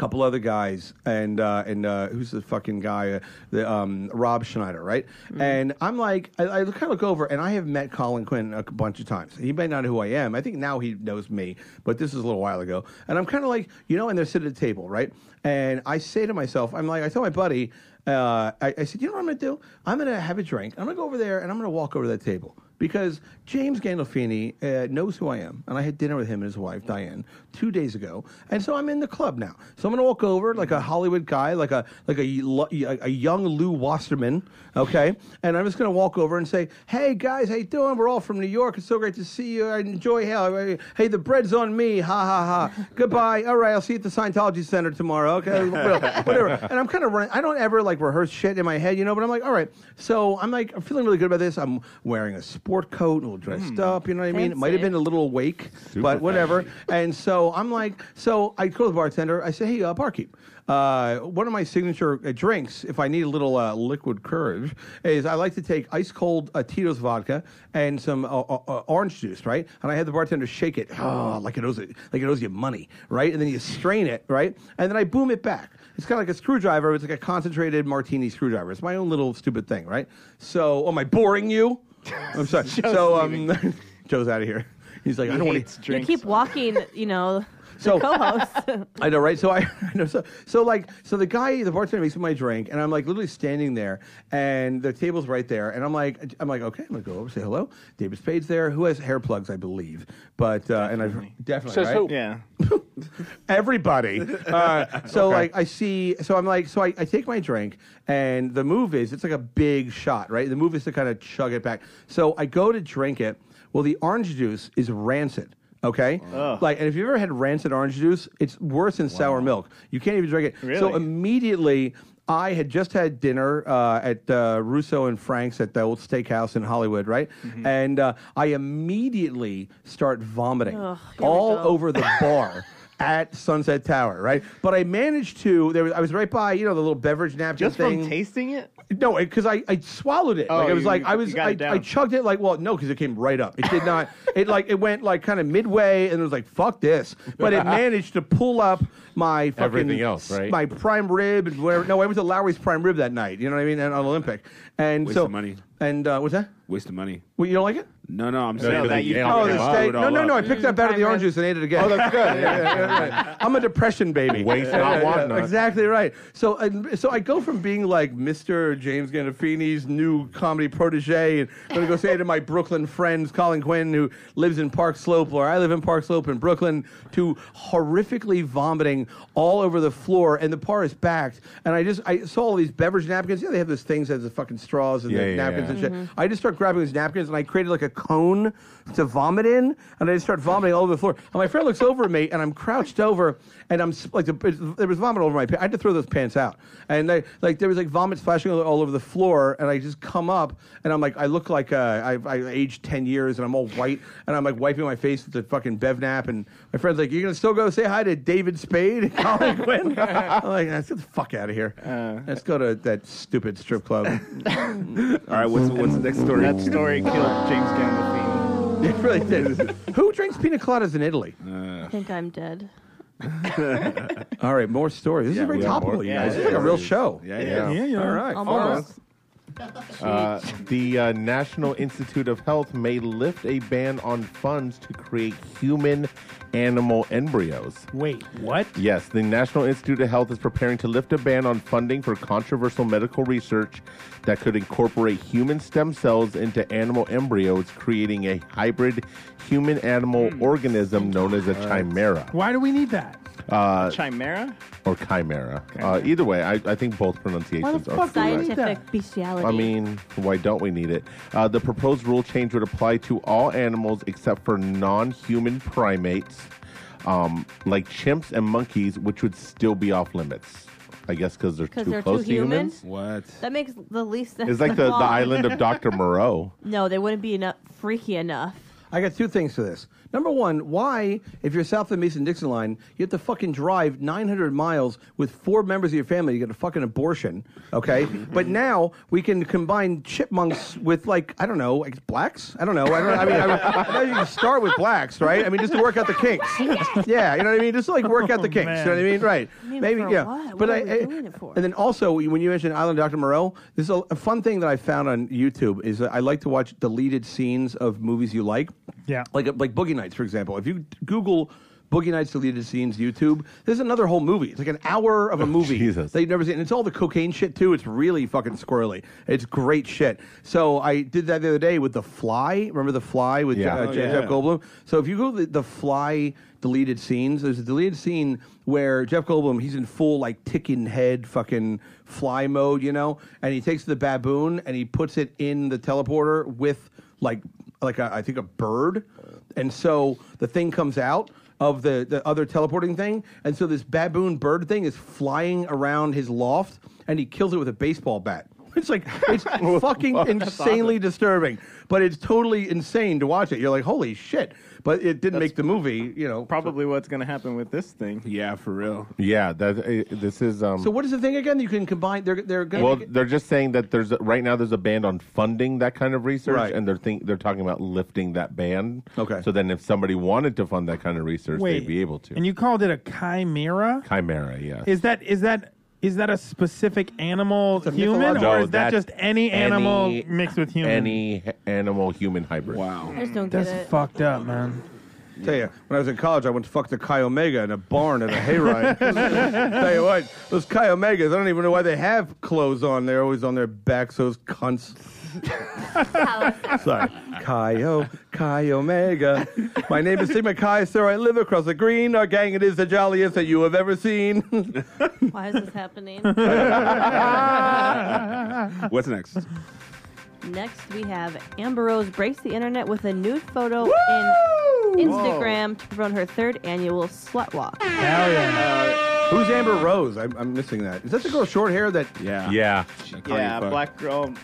F: couple other guys, and uh, and uh, who's the fucking guy, uh, the um, Rob Schneider, right? And I'm like, I, I kind of look over, and I have met Colin Quinn a bunch of times. He may not know who I am. I think now he knows me, but this is a little while ago. And I'm kind of like, you know, and they're sitting at the table, right? And I say to myself, I'm like, I tell my buddy, uh, I, I said, you know what I'm gonna do? I'm gonna have a drink. I'm gonna go over there, and I'm gonna walk over to that table because James Gandolfini uh, knows who I am, and I had dinner with him and his wife Diane two days ago, and so I'm in the club now. So I'm gonna walk over like a Hollywood guy, like a like a a, a young Lew Wasserman, okay, and I'm just gonna walk over and say, "Hey guys, how you doing? We're all from New York. It's so great to see you. I enjoy hell. Hey, the bread's on me. Ha ha ha. Goodbye. All right, I'll see you at the Scientology Center tomorrow. Okay, whatever. And I'm kind of running. I don't ever like rehearse shit in my head, you know. But I'm like, all right. So I'm like, I'm feeling really good about this. I'm wearing a sport coat, a little dressed up. You know what I mean? It might have been a little awake, but whatever. And so I'm like, so I go to the bartender. I say, hey, uh, barkeep. Uh, one of my signature uh, drinks, if I need a little uh, liquid courage, is I like to take ice cold uh, Tito's vodka and some uh, uh, uh, orange juice, right? And I have the bartender shake it, oh, like it owes it, like it owes you money, right? And then you strain it, right? And then I boom it back. It's kind of like a screwdriver. It's like a concentrated martini screwdriver. It's my own little stupid thing, right? So, am I boring you? I'm sorry. so, um, Joe's out of here. He's like, I don't want
I: hates
F: to.
C: You
I: drinks.
C: keep walking, you know, the
F: So-
C: co-host.
F: I know, right? So I, I know, so, so like, so the guy, the bartender makes me my drink, and I'm like literally standing there, and the table's right there, and I'm like, I'm like, okay, I'm gonna go over, say hello. David Spade's there, who has hair plugs, I believe, but uh, and I've definitely
J: Says
F: right?
J: who?
I: Yeah.
F: everybody. Uh, so like I see, so I'm like, so I, I take my drink, and the move is it's like a big shot, right? The move is to kind of chug it back. So I go to drink it. Well, the orange juice is rancid. Okay,
I: Ugh.
F: like, and if you've ever had rancid orange juice, it's worse than sour milk. You can't even drink it. So immediately, I had just had dinner uh, at uh, Musso and Frank's at the old steakhouse in Hollywood, right?
I: Mm-hmm.
F: And uh, I immediately start vomiting
C: Ugh, here we
F: all
C: go.
F: over the bar. At Sunset Tower, right? But I managed to. There was, I was right by, you know, the little beverage napkin
I: Just
F: thing.
I: from tasting it?
F: No, because I, I swallowed it.
I: Oh,
F: like I was
I: you-
F: like I was I. I chugged it like well no because it came right up. It did not. it like it went like kind of midway and it was like fuck this. But it managed to pull up my fucking
B: Everything else, right?
F: My prime rib and whatever. No, I went to Lawry's prime rib that night. You know what I mean? And on Olympic. And
G: Waste
F: so
G: of money.
F: And uh, what's that?
G: Waste of money.
F: Well, you don't like it?
G: No, no, I'm saying that you
B: you-
F: Oh,
B: Yeah,
F: the
B: yeah.
F: steak.
G: it
F: No, no, no. I picked that out of the orange juice and ate it again.
B: Oh, that's good. Yeah, yeah, yeah, right.
F: I'm a depression baby.
B: Waste not, want not.
F: Exactly right. So, and, so I go from being like Mr. James Gandolfini's new comedy protege, and I'm gonna go say to my Brooklyn friends, Colin Quinn, who lives in Park Slope, or I live in Park Slope in Brooklyn, to horrifically vomiting all over the floor, and the bar is packed. And I just I saw all these beverage napkins. Yeah, they have those things that have the fucking straws and
B: Yeah,
F: the
B: yeah,
F: napkins
B: yeah.
F: And shit. I just start grabbing these napkins, and I created like a cone to vomit in, and I just start vomiting all over the floor. And my friend looks over at me, and I'm crouched over, and I'm like, the, there was vomit all over my pants. I had to throw those pants out, and they, like there was like vomit splashing all, all over the floor, and I just come up, and I'm like, I look like uh, I, I aged ten years, and I'm all white, and I'm like wiping my face with the fucking bev nap, and my friend's like, "You're gonna still go say hi to David Spade and Colin Quinn? I'm like, let's get the fuck out of here. let's go to that stupid strip club.
G: All right, what's, what's the next story?
I: That story killed James Gandolfini.
F: it really did. Who drinks pina coladas in Italy?
C: I think I'm dead.
F: All right, more stories. This
G: Yeah,
F: is very
G: we have
F: topical,
G: more-
F: you
I: yeah,
F: guys.
I: it
F: It's like a real show.
G: yeah, yeah.
B: Yeah.
F: All right.
C: Almost.
B: Uh, the uh, National Institute of Health may lift a ban on funds to create human animal embryos.
E: Wait, what?
B: Yes, the National Institute of Health is preparing to lift a ban on funding for controversial medical research that could incorporate human stem cells into animal embryos, creating a hybrid human animal hmm. organism known as a chimera
E: Why do we need that?
B: Uh,
I: Chimera?
B: or chimera. Uh, either way, I, I think both pronunciations are
E: fuck do we
B: correct.
C: Scientific bestiality.
B: I mean, why don't we need it? Uh, the proposed rule change would apply to all animals except for non human primates, um, like chimps and monkeys, which would still be off limits. I guess because they're
C: 'Cause
B: too
C: they're
B: close
C: too
B: to
C: human?
B: humans.
G: What?
C: that makes the least sense.
B: It's like the, the island of Dr. Moreau.
C: No, they wouldn't be enough freaky enough.
F: I got two things for this. Number one, why, if you're south of the Mason Dixon line, you have to fucking drive 900 miles with four members of your family to get a fucking abortion, okay? but now we can combine chipmunks with, like, I don't know, like blacks? I don't know. I, don't, I mean, I, I you can start with blacks, right? I mean, just to work out the kinks. yeah, you know what I mean? Just to, like work out the oh, kinks. You know what I mean? Right.
C: I mean,
F: Maybe, yeah.
C: what?
F: But
C: What
F: I,
C: are we
F: I-
C: it for?
F: and then also, when you mentioned Island Dr. Moreau, this is a, a fun thing that I found on YouTube is that I like to watch deleted scenes of movies you like.
E: Yeah.
F: Like like Boogie Nights, for example. If you Google Boogie Nights deleted scenes YouTube, there's another whole movie. It's like an hour of a movie
B: Jesus.
F: that you've never seen. And it's all the cocaine shit too. It's really fucking squirrely. It's great shit. So I did that the other day with The Fly. Remember The Fly with
B: Yeah.
F: uh,
B: Oh,
F: Jeff
G: yeah.
F: Goldblum? So if you go the, the Fly deleted scenes, there's a deleted scene where Jeff Goldblum, he's in full like ticking head fucking fly mode, you know, and he takes the baboon and he puts it in the teleporter with like like a, I think a bird, and so the thing comes out of the, the other teleporting thing, and so this baboon bird thing is flying around his loft, and he kills it with a baseball bat. It's like it's fucking insanely disturbing, but it's totally insane to watch it. You're like, holy shit! But it didn't make the movie, you know.
I: Probably what's going to happen with this thing.
G: Yeah, for real.
B: Yeah, that uh, this is. Um,
F: So what is the thing again? You can combine. They're they're going.
B: well, they're just saying that there's a, right now there's a ban on funding that kind of research,
F: Right.
B: and they're think they're talking about lifting that ban.
F: Okay.
B: So then, if somebody wanted to fund that kind of research,
E: Wait.
B: they'd be able to.
E: And you called it a chimera?
B: Chimera, yes.
E: Is that is that is that a specific animal
F: a
E: human,
F: mythological-
E: or
B: No,
E: is that
B: that's
E: just any animal
B: any-
E: mixed with human?
B: Any h- animal human hybrid.
G: Wow.
C: I just don't get
E: That's
C: it.
E: fucked up, man.
F: Tell you, when I was in college, I went to fuck the Chi Omega in a barn at a hayride. Tell you what, those Chi Omegas, I don't even know why they have clothes on. They're always on their backs, those cunts. Sorry. Chi O, Chi Omega. My name is Sigma Chi, sir. I live across the green. Our gang, it is the jolliest that you have ever seen.
C: Why is this happening?
G: What's next?
C: Next, we have Amber Rose breaks the internet with a nude photo in Instagram to promote her third annual slut walk.
E: Hell yeah.
F: Who's Amber Rose? I'm, I'm missing that. Is that the girl with short hair that
G: Yeah.
B: Yeah.
I: Yeah, black girl,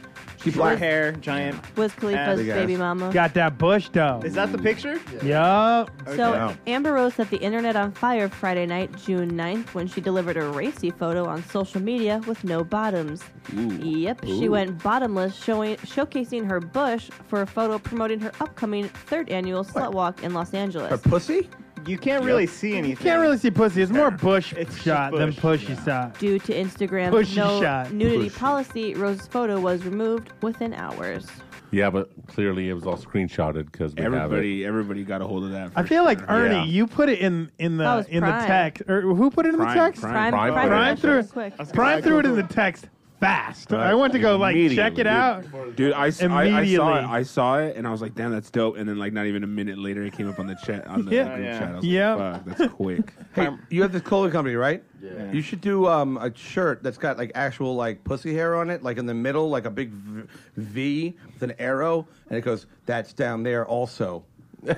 F: she
I: short
F: black?
I: hair, giant.
C: Wiz Khalifa's
F: Big ass.
C: baby mama.
E: Got that bush though.
I: Is that the picture?
E: Yup.
C: So
F: Wow.
C: Amber Rose set the internet on fire Friday night, June 9th, when she delivered a racy photo on social media with no bottoms. Yep, she went bottomless, showing showcasing her bush for a photo promoting her upcoming third annual slut walk in Los
F: Her
C: Angeles.
F: pussy?
I: You can't really see anything.
E: You can't really see pussy. It's more bush
I: It's just
E: shot than
I: bush,
E: pushy
I: yeah.
E: shot.
C: Due to Instagram's
E: Pushy
C: no
E: shot.
C: nudity
F: Push.
C: policy, Rose's photo was removed within hours.
B: Yeah, but clearly it was all screenshotted because we have it.
G: Everybody, everybody got a hold of that.
E: I
G: for
E: feel like. Ernie,
B: Yeah.
E: you put it in in
C: That
E: the
C: was
E: in the
C: Prime.
E: text. Or who put it in the
G: Prime,
E: text?
G: Prime.
C: Prime,
B: Prime
C: Prime,
B: photo.
E: Prime threw,
C: quick.
E: Prime threw it in the text fast. I went to go like check it out.
G: Dude, I, s- I- I saw
E: Immediately.
G: it. I saw it, and I was like, "Damn, that's dope." And then, like, not even a minute later, it came up on the chat on the
E: Yeah.
G: group
I: Yeah.
G: chat. I was
E: Yeah.
G: like, "Fuck, that's quick."
F: Hey, you have this clothing company, right? Yeah. You should do um, a shirt that's got like actual like pussy hair on it, like in the middle, like a big v, v with an arrow, and it goes, "That's down there also." I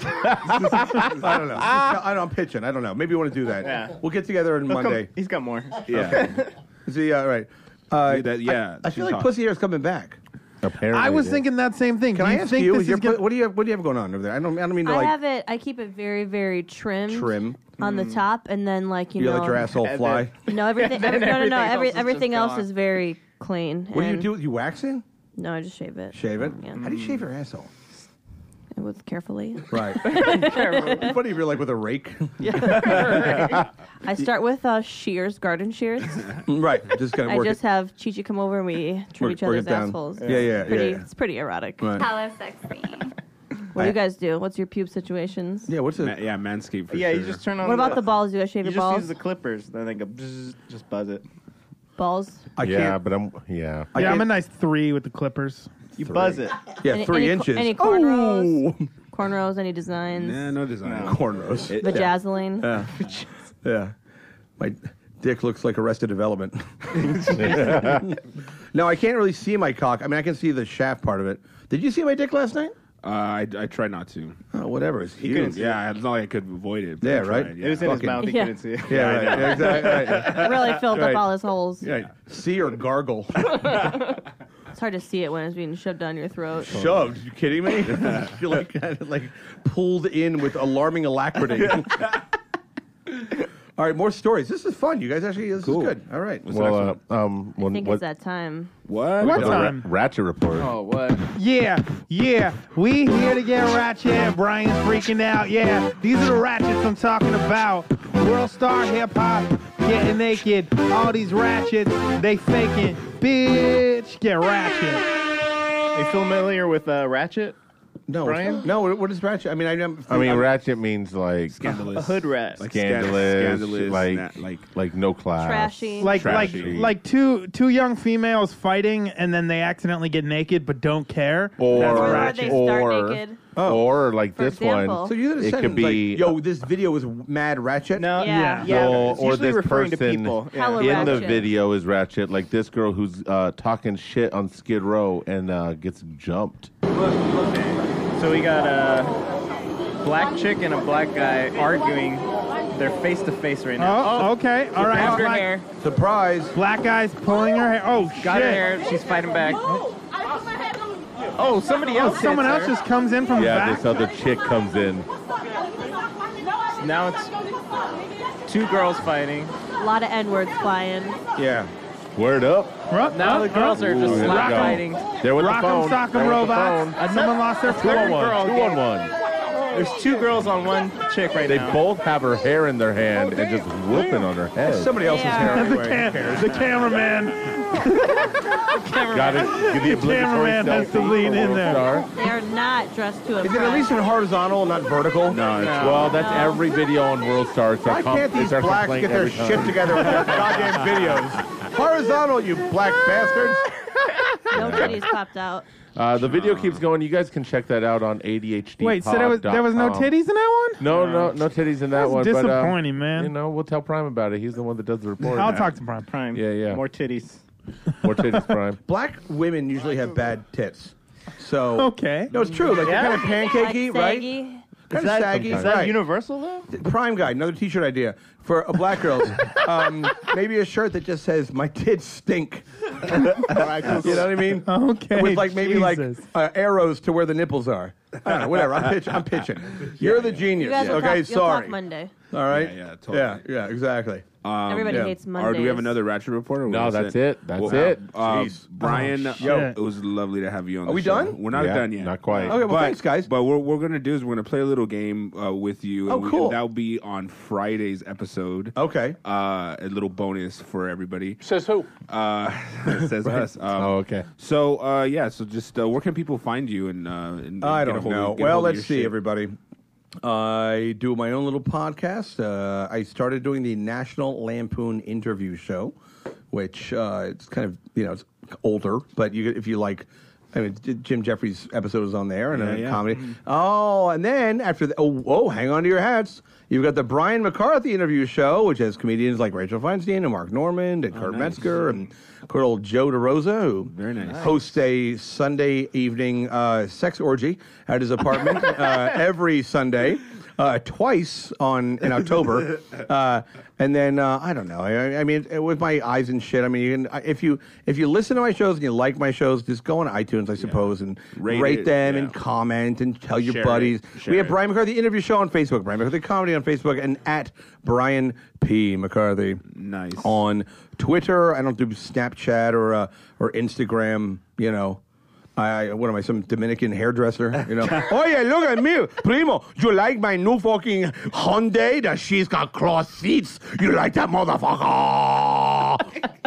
F: don't know. I don't, I'm pitching. I don't know. Maybe you want to do that.
I: Yeah.
F: We'll get together on
I: He'll come-
F: Monday.
I: he's got more.
G: Yeah,
F: See, uh, right. Uh,
G: See, that- yeah,
F: I, I feel like
G: hot.
F: pussy hair is coming back.
B: Apparently,
E: I was
B: it is.
E: thinking that same thing.
F: Can
E: do
F: I
E: you
F: ask
E: think
F: you?
E: this
F: is your pu-
E: gonna-
F: what do you have, what do you have going on over there? I don't. I don't mean to
C: I
F: like
C: have it. I keep it very, very trimmed.
F: trim.
C: on the top, and then like you
F: You,
C: know,
F: let your asshole
I: And
F: fly.
C: no everything.
I: Then
C: every, no, no, no.
I: everything
C: Every,
I: else is
C: everything else
I: gone.
C: is very clean.
F: What do you
C: and-
F: do? You waxing?
C: No, I just shave it.
F: Shave it?
C: Yeah.
F: How do you shave your asshole?
C: With carefully.
F: Right. It's funny if you're like with a rake. Yeah.
C: I start with uh, shears, garden shears.
F: right. Just kind of
C: I just
F: it.
C: have Chi come over and we trim
F: Work-
C: each other's assholes.
F: Yeah, yeah,
C: It's pretty,
F: yeah.
C: It's pretty erotic.
F: Right.
A: Hella sexy.
C: What do you guys do? What's your pube situations?
F: Yeah, what's
G: Ma- yeah, Manscaped. For
I: Yeah,
G: sure.
I: you just turn on.
C: What about the balls? Do you guys shave
I: You
C: your
I: just
C: balls?
I: use the clippers. Then they go bzz, just buzz it.
C: balls.
F: I
B: yeah,
F: can't.
B: but I'm yeah.
F: I
E: yeah, I'm a nice three with the clippers.
I: You buzz it.
F: Yeah,
C: Any-
F: three
C: any co-
F: inches.
C: any
F: oh,
C: cornrows? Cornrows? Any designs?
G: Nah, no design.
F: cornrows.
G: It-
C: Vajazzling?
F: Yeah. yeah. My dick looks like Arrested Development. no, I can't really see my cock. I mean, I can see the shaft part of it. Did you see my dick last night?
G: Uh, I, I tried not to.
F: Oh, whatever. It's
I: couldn't
F: huge.
I: see
G: Yeah, it's not like I could avoid it. but I
F: Yeah, right?
G: tried,
I: It was in his
F: Fucking-
I: mouth. He
C: Yeah.
I: couldn't see it.
F: Yeah, right. Yeah, exactly. Right.
C: really filled
F: Right.
C: up all his holes.
F: Yeah. See or gargle.
C: It's hard to see it when it's being shoved down your throat.
F: Shoved. You kidding me? You're like, like pulled in with alarming alacrity. All right, more stories. This is fun. You guys actually, this
G: Cool.
F: is good. All right.
B: Well, uh, um,
C: I
B: when,
C: think
B: what,
C: it's that time.
G: What?
E: What
B: the Ra-
E: time?
B: Ratchet report.
I: Oh, what?
E: Yeah, yeah, we here to get ratchet. Brian's freaking out. Yeah, these are the ratchets I'm talking about. World star hip hop, getting naked. All these ratchets, they faking. Bitch, get ratchet.
I: Are you familiar with uh, Ratchet?
F: No,
I: Brian?
F: no. what- What is ratchet? I mean, I, I'm,
B: I mean,
F: I'm-
B: ratchet means like
G: Scandalous.
I: A hood rat.
G: Like
B: scandalous,
G: scandalous,
B: like
G: na- like
B: like no class,
C: Trashy.
E: Like
B: Trashy.
E: like like two two young females fighting and then they accidentally get naked but don't care.
B: or
E: That's
C: Or they start
B: or
C: naked.
B: Or like
C: For
B: this
C: example.
B: one.
F: So you
B: it could be
F: like, yo, this video was mad ratchet.
I: No,
C: Yeah.
I: yeah.
B: No,
I: it's
B: or
I: usually
B: this
I: referring
B: person
I: to people. Yeah.
C: Hella
B: in the
C: ratchet.
B: video is ratchet, like this girl who's uh, talking shit on Skid Row and uh, gets jumped.
I: So we got a black chick and a black guy arguing. They're face to face right now.
E: Oh, okay. All right.
I: Grabbed her
E: Black,
I: hair.
F: Surprise.
E: black guy's pulling her hair. Oh shit.
I: Got her hair. She's fighting back. Oh, somebody else. hits
E: Someone else
I: her.
E: just comes in from the room.
B: Yeah,
E: the
B: this other chick comes in.
I: Now it's two girls fighting.
C: A lot of N words flying.
F: Yeah.
B: Word up.
E: Ruh,
I: Now
E: ruh,
I: the girls
E: ruh.
I: are just
B: Ooh,
I: slap
B: here we go.
I: fighting.
B: There with the phone.
E: sock'em
B: There with the
E: robots.
B: phone.
E: Someone lost their
B: Two on one. Two on one.
I: There's two girls on one chick right
B: They
I: now.
B: They both have her hair in their hand and just whooping on her head.
F: Somebody else's hair
E: The,
F: anyway.
E: cam- the cameraman.
B: Got it. The obligatory
E: cameraman has to
B: selfie
E: lean
B: for
E: in
B: World
E: there.
B: Star.
C: They are not dressed to
F: Is
C: impress.
F: it at least in horizontal, not vertical?
G: No, it's,
B: Well, that's every video on World Star. It's our
F: Why
B: com-
F: can't
B: it's
F: these
B: our
F: blacks
B: complaint
F: get their
B: every time.
F: shit together with their goddamn videos? Horizontal, you black bastards.
C: No titties popped out.
B: Uh, the video keeps going. You guys can check that out on ADHD.
E: Wait, so there was there was no titties in that one?
B: No, no, no titties in that
E: That's
B: one. but, um,
E: disappointing, man.
B: You know, we'll tell Prime about it. He's the one that does the report.
E: I'll talk to Prime.
I: Prime.
B: Yeah, yeah.
I: More titties.
B: More titties, Prime.
F: Black women usually have bad tits. So
E: Okay.
F: no, it's true. Like
I: Yeah.
F: they're kind of pancakey,
C: like
F: right?
C: saggy.
F: Kind of saggy.
I: is that
F: right.
I: universal though?
F: Prime guy, another T-shirt idea for a black girls. um, maybe a shirt that just says "My tits stink." you know what I mean?
E: Okay.
F: With like maybe
E: Jesus.
F: like uh, arrows to where the nipples are. I don't know, whatever. I'm, pitch, I'm pitching. You're the
C: You
F: genius.
C: guys will
F: okay,
C: talk, you'll
F: sorry.
C: talk Monday.
F: All right.
G: Yeah, yeah, totally.
F: yeah, yeah, exactly.
G: um,
C: Everybody
F: yeah.
C: hates Mondays.
G: Or do we have another ratchet report? Or
B: No, that's it. That's
G: Well,
B: it.
G: Uh,
F: Jeez.
G: Brian,
E: Oh,
G: uh, it was lovely to have you on.
F: Are
G: the
F: we
G: show.
F: done?
G: We're not
B: Yeah,
G: done yet.
B: not quite.
F: Okay, well,
G: but,
F: thanks, guys.
G: But what we're gonna do is we're gonna play a little game uh, with you.
F: Oh,
G: and we-
F: cool.
G: And that'll be on Friday's episode.
F: Okay.
G: Uh, a little bonus for everybody.
J: Says who?
G: Uh, it says us. Um,
B: Oh, okay.
G: So uh, yeah, so just uh, where can people find you and, uh, and
F: I
G: get
F: don't
G: hold of-
F: know.
G: get
F: Well, let's see,
G: shit?
F: everybody. I do my own little podcast. Uh, I started doing the National Lampoon Interview Show, which uh, it's kind of you know it's older, but you if you like. I mean, Jim Jeffries episode is on there and
G: Yeah,
F: a
G: yeah.
F: comedy. Oh, and then after oh, oh, hang on to your hats. You've got the Brian McCarthy interview show, which has comedians like Rachel Feinstein and Mark Normand and Kurt
G: Oh, nice.
F: Metzger and good old Joe DeRosa, who
G: Very nice.
F: hosts a Sunday evening uh, sex orgy at his apartment uh, every Sunday, uh, twice on in October, uh, and then uh, I don't know. I, I mean, with my eyes and shit. I mean, you can, if you if you listen to my shows and you like my shows, just go on iTunes, I suppose, and
G: Rate
F: rate,
G: it,
F: them
G: yeah.
F: and comment and tell your
G: Share
F: buddies.
G: it, share
F: we have
G: it.
F: Brian McCarthy interview show on Facebook, Brian McCarthy comedy on Facebook, and at Brian P McCarthy
G: Nice.
F: on Twitter. I don't do Snapchat or uh, or Instagram. You know, I, I what am I? Some Dominican hairdresser? You know? oh yeah, look at me, primo. You like my new fucking Hyundai that she's got cloth seats? You like that motherfucker?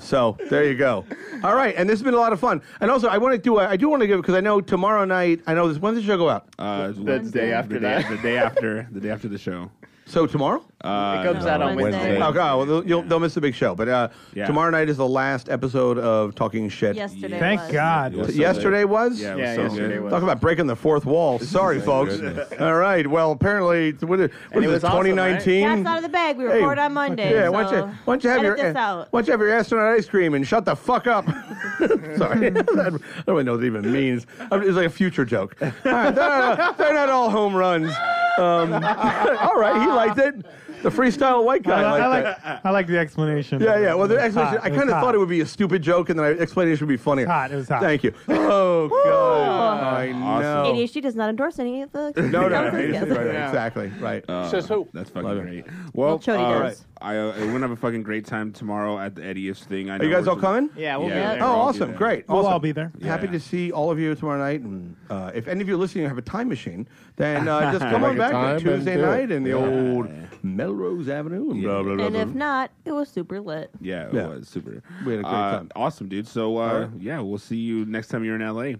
F: So there you go. All right, and this has been a lot of fun. And also, I want to do. I do want to give because I know tomorrow night. I know this. When does the show go out?
G: Uh,
I: The day after
G: the day,
I: that.
G: the day after the day after the show.
F: So tomorrow?
G: Uh,
I: it comes
C: no,
I: out on
C: Wednesday.
I: Wednesday.
F: Oh God, well, they'll, you'll, they'll miss the big show. But uh,
G: Yeah.
F: tomorrow night is the last episode of Talking Shit.
C: Yesterday
E: Thank
C: was.
E: God.
G: It was
F: Yesterday was.
G: Yeah, it was
I: Yeah,
G: so
I: yesterday
G: good.
I: was.
F: Talk about breaking the fourth wall. Sorry, folks. All right. Well, apparently, what is, what
I: And it
F: is
I: was
F: it,
I: awesome,
F: 2019?
C: Cat's out of the bag. We
F: Hey,
C: record on Monday.
F: Yeah,
C: so
F: why don't you, why don't you have
C: edit
F: your
C: this out.
F: why don't you have your astronaut ice cream and shut the fuck up? Sorry, I don't really know what it even means. It's like a future joke. All right, they're, not, they're not all home runs. Um, all right, he liked it. The freestyle white guy
E: I
F: liked
E: like
F: it.
E: I like the explanation.
F: Yeah, yeah. Well, the explanation. I kind of thought it would be a stupid joke, and then the explanation would be funnier.
E: It was hot. It was hot.
F: Thank you. Oh, God. I know.
C: ADHD does not endorse any of the.
F: No, no, no.
C: conferences.
F: Right, right, Exactly. Right.
G: Uh,
J: Says who?
G: That's fucking great. Well,
C: Chody
G: uh,
C: does.
G: I, uh, we're gonna have a fucking great time tomorrow at the Eddie-ish thing. I
F: Are
G: know
F: you guys
G: we're
F: all
G: just-
F: coming?
I: Yeah, we'll
G: Yeah.
I: be
G: Yeah.
I: there.
F: Oh,
G: We'll be
F: awesome.
G: there.
F: Great.
E: We'll
F: awesome.
E: all be there.
F: Happy
G: Yeah.
F: to see all of you tomorrow night. And uh, if any of you listening have a time machine, then uh, just come
B: Make
F: on
B: a
F: back
B: time
F: on
B: and
F: Tuesday
B: do it.
F: night in the
G: Yeah.
F: old Melrose Avenue. And, blah, blah, blah,
C: And
F: blah.
C: if not, it was super lit.
G: Yeah, it
F: Yeah.
G: was super.
F: We had a great
G: Uh,
F: time.
G: Awesome, dude. So, uh,
F: All right.
G: yeah, we'll see you next time you're in LA.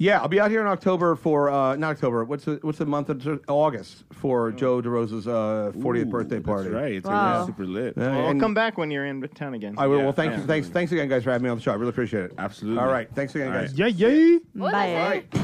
F: Yeah, I'll be out here in October for uh, not October. What's the what's the month of August for Joe DeRosa's uh, 40th
G: Ooh,
F: birthday party?
G: That's right. It's
C: Wow.
G: gonna be super lit.
F: Yeah,
I: Well,
F: and
I: come back when you're in town again.
F: I will.
G: Yeah,
F: well, thank you. Thanks. Thanks again, guys, for having me on the show. I really appreciate it.
G: Absolutely.
F: All right. Thanks again,
G: All
F: guys.
G: right.
E: Yeah, yeah.
C: Bye.
F: All